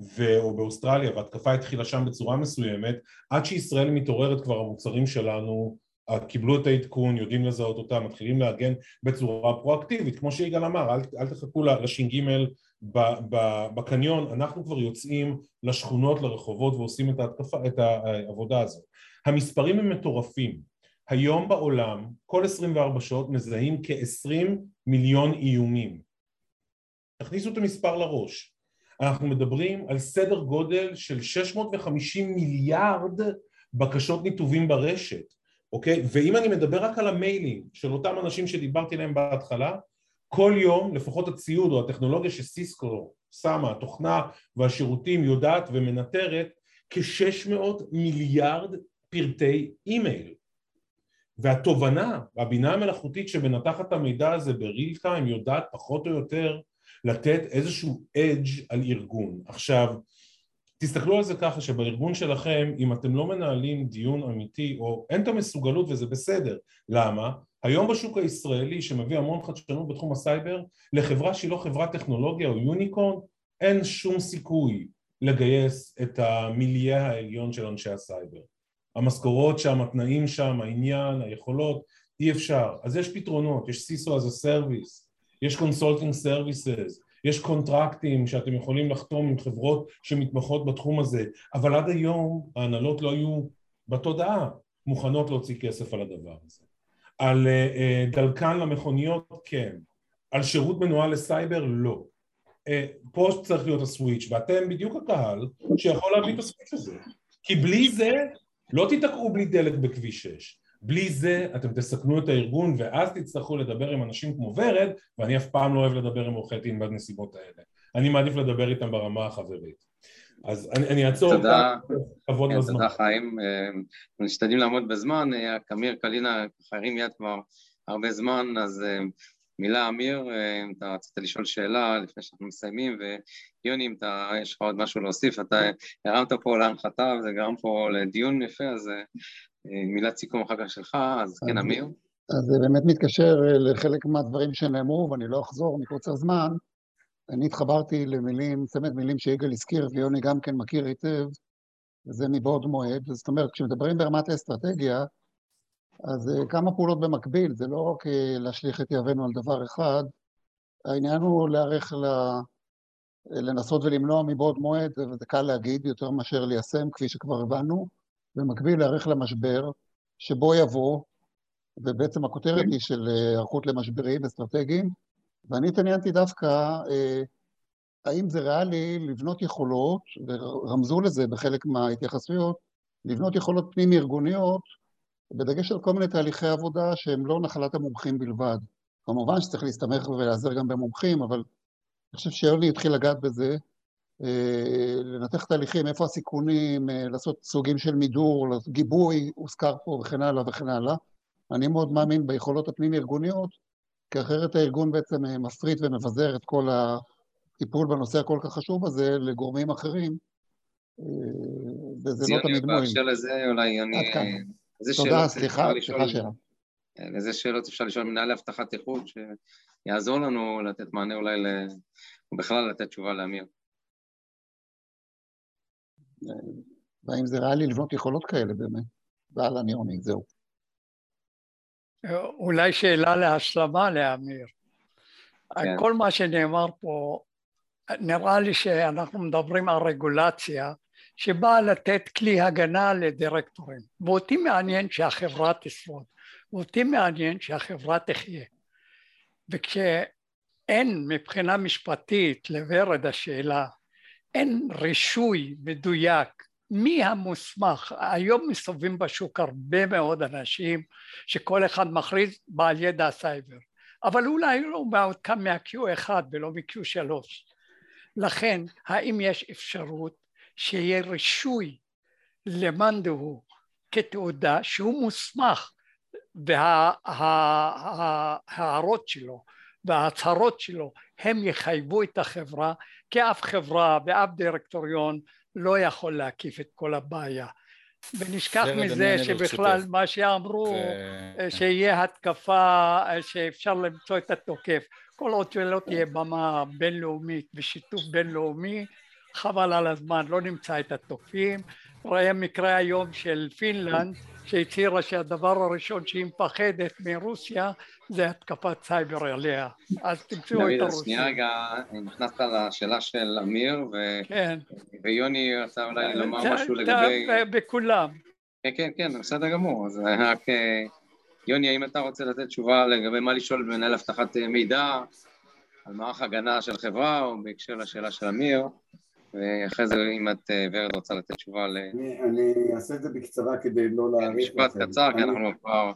ו... או באוסטרליה והתקפה התחילה שם בצורה מסוימת, עד שישראל מתעוררת כבר המוצרים שלנו אה, קיבלו את העדכון, יודעים לזהות אותם, מתחילים להגן בצורה פרואקטיבית, כמו שיגאל אמר, אל, אל תחכו לש"ג בקניון, אנחנו כבר יוצאים לשכונות, לרחובות ועושים את, ההתקפה, את העבודה הזאת. המספרים הם מטורפים, היום בעולם כל 24 שעות מזהים כ-20 מיליון איומים תכניסו את המספר לראש. אנחנו מדברים על סדר גודל של 650 מיליארד בקשות ניתובים ברשת, אוקיי? ואם אני מדבר רק על המיילים של אותם אנשים שדיברתי עליהם בהתחלה, כל יום לפחות הציוד או הטכנולוגיה שסיסקו שמה, התוכנה והשירותים יודעת ומנטרת כ-600 מיליארד פרטי אימייל. והתובנה, הבינה המלאכותית שמנתחת את המידע הזה בריל טיים יודעת פחות או יותר לתת איזשהו edge על ארגון. עכשיו, תסתכלו על זה ככה שבארגון שלכם, אם אתם לא מנהלים דיון אמיתי, או אין את המסוגלות וזה בסדר, למה? היום בשוק הישראלי שמביא המון חדשנות בתחום הסייבר, לחברה שהיא לא חברת טכנולוגיה או unicorn, אין שום סיכוי לגייס את המילייה העליון של אנשי הסייבר. המשכורות שם, התנאים שם, העניין, היכולות, אי אפשר. אז יש פתרונות, יש CISO as a service, יש consulting services, יש contract ים שאתם יכולים לחתום עם חברות שמתמחות בתחום הזה, אבל עד היום ההנהלות לא היו בתודעה מוכנות להוציא כסף על הדבר הזה. על uh, דלקן למכוניות כן, על שירות מנוהל לסייבר לא. Uh, פה צריך להיות ה switch ואתם בדיוק הקהל שיכול להביא את ה switch הזה כי בלי זה לא תיתקעו בלי דלק בכביש 6 בלי זה אתם תסכנו את הארגון ואז תצטרכו לדבר עם אנשים כמו ורד ואני אף פעם לא אוהב לדבר עם עורכי דין בנסיבות האלה. אני מעדיף לדבר איתם ברמה החברית. אז אני, אני אעצור תודה, כבוד כן, בזמן. תודה חיים, אה, משתדלים לעמוד בזמן, אה, אמיר קלינה הרים יד כבר הרבה זמן, אז אה, מילה אמיר, אם אתה רצית לשאול שאלה לפני שאנחנו מסיימים, ויוני אם אתה, יש לך עוד משהו להוסיף, אתה הרמת פה להנחתה וזה גרם פה לדיון יפה, אז מילת סיכום אחר כך שלך, אז כן אמיר. אז זה באמת מתקשר לחלק מהדברים שנאמרו, ואני לא אחזור מקוצר זמן. אני התחברתי למילים, צמד מילים שיגאל הזכיר ויוני גם כן מכיר היטב, וזה מבעוד מועד. זאת אומרת, כשמדברים ברמת האסטרטגיה, אז אה, כמה פעולות במקביל, זה לא רק אה, להשליך את יהבנו על דבר אחד, העניין הוא להיערך ל... לנסות ולמנוע מבעוד מועד, וזה קל להגיד יותר מאשר ליישם, כפי שכבר הבנו, במקביל להיערך למשבר שבו יבוא, ובעצם הכותרת היא של אה, היערכות למשברים אסטרטגיים, ואני התעניינתי דווקא אה, האם זה ריאלי לבנות יכולות, ורמזו לזה בחלק מההתייחסויות, לבנות יכולות פנים-ארגוניות, בדגש על כל מיני תהליכי עבודה שהם לא נחלת המומחים בלבד. כמובן שצריך להסתמך ולהיעזר גם במומחים, אבל אני חושב שיוני התחיל לגעת בזה, לנתח תהליכים, איפה הסיכונים, אה, לעשות סוגים של מידור, גיבוי, הוזכר פה וכן הלאה וכן הלאה. אני מאוד מאמין ביכולות הפנים-ארגוניות, כי אחרת הארגון בעצם אה, מפריט ומבזר את כל הטיפול בנושא הכל כך חשוב הזה לגורמים אחרים, אה, וזה לא תמיד מועיל. בהקשר לזה אולי כאן. תודה, סליחה, סליחה שאלה. איזה שאלות אפשר לשאול מנהל אבטחת איכות שיעזור לנו לתת מענה אולי, ל... או בכלל לתת תשובה לאמיר. והאם זה ריאלי לבנות יכולות כאלה באמת? ואללה, יוני, זהו. אולי שאלה להשלמה לאמיר. כן. כל מה שנאמר פה, נראה לי שאנחנו מדברים על רגולציה שבאה לתת כלי הגנה לדירקטורים. ואותי מעניין שהחברה תשרוד, ואותי מעניין שהחברה תחיה. וכשאין מבחינה משפטית לוורד השאלה, אין רישוי מדויק מי המוסמך? היום מסתובבים בשוק הרבה מאוד אנשים שכל אחד מכריז בעל ידע סייבר, אבל אולי לא מעודכן מה-Q1 ולא מ-Q3. לכן, האם יש אפשרות שיהיה רישוי למאן דהוא כתעודה שהוא מוסמך וההערות שלו וההצהרות שלו הם יחייבו את החברה כי אף חברה ואף דירקטוריון לא יכול להקיף את כל הבעיה. ונשכח מזה שבכלל מה שאמרו, ו... שיהיה התקפה, שאפשר למצוא את התוקף. כל עוד שלא תהיה במה בינלאומית ושיתוף בינלאומי, חבל על הזמן, לא נמצא את התוקפים. ראה מקרה היום של פינלנד, שהצהירה שהדבר הראשון שהיא מפחדת מרוסיה זה התקפת סייבר עליה, אז תמצאו את הרוסיה. שנייה רגע, נכנסת לשאלה של אמיר, ו... כן. ויוני רצה אולי לומר משהו לגבי... בכולם. כן, כן, כן, בסדר גמור, אז רק... אה, יוני, האם אתה רוצה לתת תשובה לגבי מה לשאול במנהל אבטחת מידע על מערך הגנה של חברה, או בהקשר לשאלה של אמיר? ואחרי זה אם את, אה, ורד, רוצה לתת תשובה ל... אני אעשה את זה בקצרה כדי לא להאריך. משפט קצר, כי אנחנו כבר...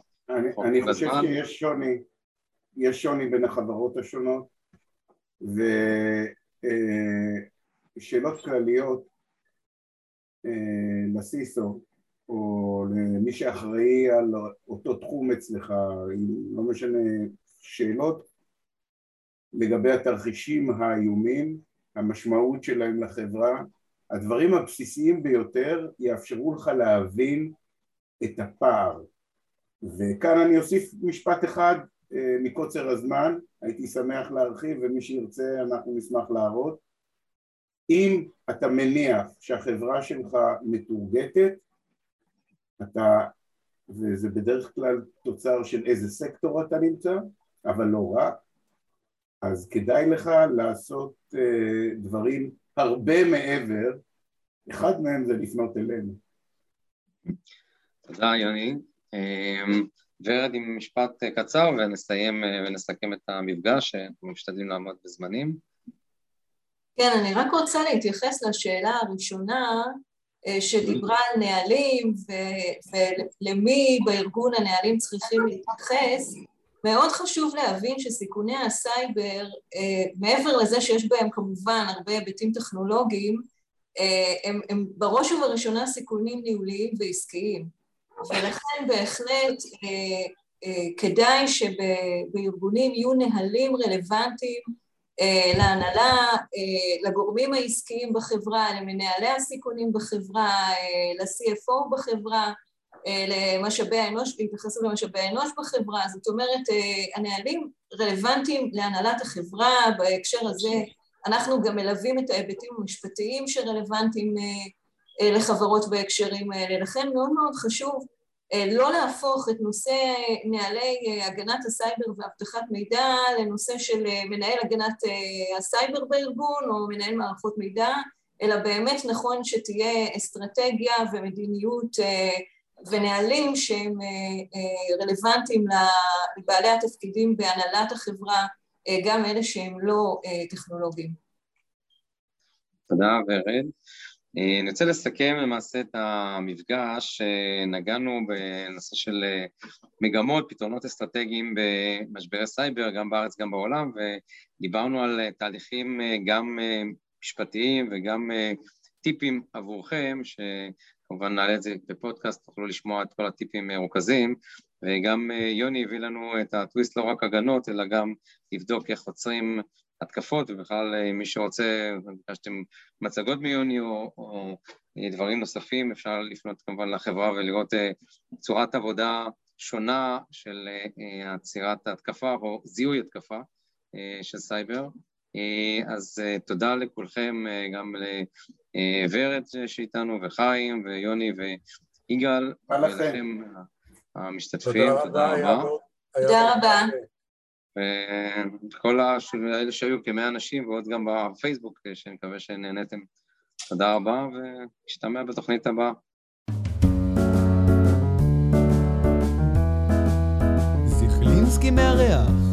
אני חושב שיש שוני, יש שוני בין החברות השונות, ושאלות אה, כלליות אה, לסיסו, או למי שאחראי על אותו תחום אצלך, לא משנה, שאלות לגבי התרחישים האיומים המשמעות שלהם לחברה, הדברים הבסיסיים ביותר יאפשרו לך להבין את הפער. וכאן אני אוסיף משפט אחד אה, מקוצר הזמן, הייתי שמח להרחיב ומי שירצה אנחנו נשמח להראות. אם אתה מניח שהחברה שלך מתורגטת, אתה, וזה בדרך כלל תוצר של איזה סקטור אתה נמצא, אבל לא רק, אז כדאי לך לעשות uh, דברים הרבה מעבר, אחד מהם זה לפנות אלינו. תודה, יוני. ורד עם משפט קצר ונסיים ונסכם את המפגש, אנחנו משתדלים לעמוד בזמנים. כן, אני רק רוצה להתייחס לשאלה הראשונה שדיברה על נהלים ולמי בארגון הנהלים צריכים להתייחס. מאוד חשוב להבין שסיכוני הסייבר, מעבר לזה שיש בהם כמובן הרבה היבטים טכנולוגיים, הם, הם בראש ובראשונה סיכונים ניהוליים ועסקיים. ולכן בהחלט אה, אה, כדאי שבארגונים יהיו נהלים רלוונטיים אה, להנהלה, אה, לגורמים העסקיים בחברה, למנהלי הסיכונים בחברה, אה, ל-CFO בחברה, אה, למשאבי האנוש, להתייחס למשאבי האנוש בחברה, זאת אומרת אה, הנהלים רלוונטיים להנהלת החברה בהקשר הזה, אנחנו גם מלווים את ההיבטים המשפטיים שרלוונטיים אה, אה, לחברות בהקשרים האלה. לכן מאוד מאוד חשוב אה, לא להפוך את נושא נהלי אה, הגנת הסייבר ואבטחת מידע לנושא של מנהל הגנת הסייבר בארגון או מנהל מערכות מידע, אלא באמת נכון שתהיה אסטרטגיה ומדיניות ונהלים שהם רלוונטיים לבעלי התפקידים בהנהלת החברה, גם אלה שהם לא טכנולוגיים. תודה, ורד. אה, אני רוצה לסכם למעשה את המפגש, אה, נגענו בנושא של אה, מגמות, פתרונות אסטרטגיים במשברי סייבר, גם בארץ גם בעולם, ודיברנו על תהליכים גם משפטיים וגם טיפים עבורכם, שכמובן נעלה את זה בפודקאסט, תוכלו לשמוע את כל הטיפים מרוכזים, וגם יוני הביא לנו את הטוויסט לא רק הגנות, אלא גם לבדוק איך עוצרים התקפות, ובכלל אה, מי שרוצה, ביקשתם מצגות מיוני או, או אה, דברים נוספים, אפשר לפנות כמובן לחברה ולראות אה, צורת עבודה שונה של עצירת התקפה או זיהוי התקפה של סייבר. אז תודה לכולכם, גם לוורד שאיתנו, וחיים, ויוני, ויגאל, ולכם המשתתפים, תודה רבה. תודה רבה. וכל האלה שהיו כמאה אנשים ועוד גם בפייסבוק, שאני מקווה שנהניתם. תודה רבה ונשתמע בתוכנית הבאה. זיכלינסקי מארח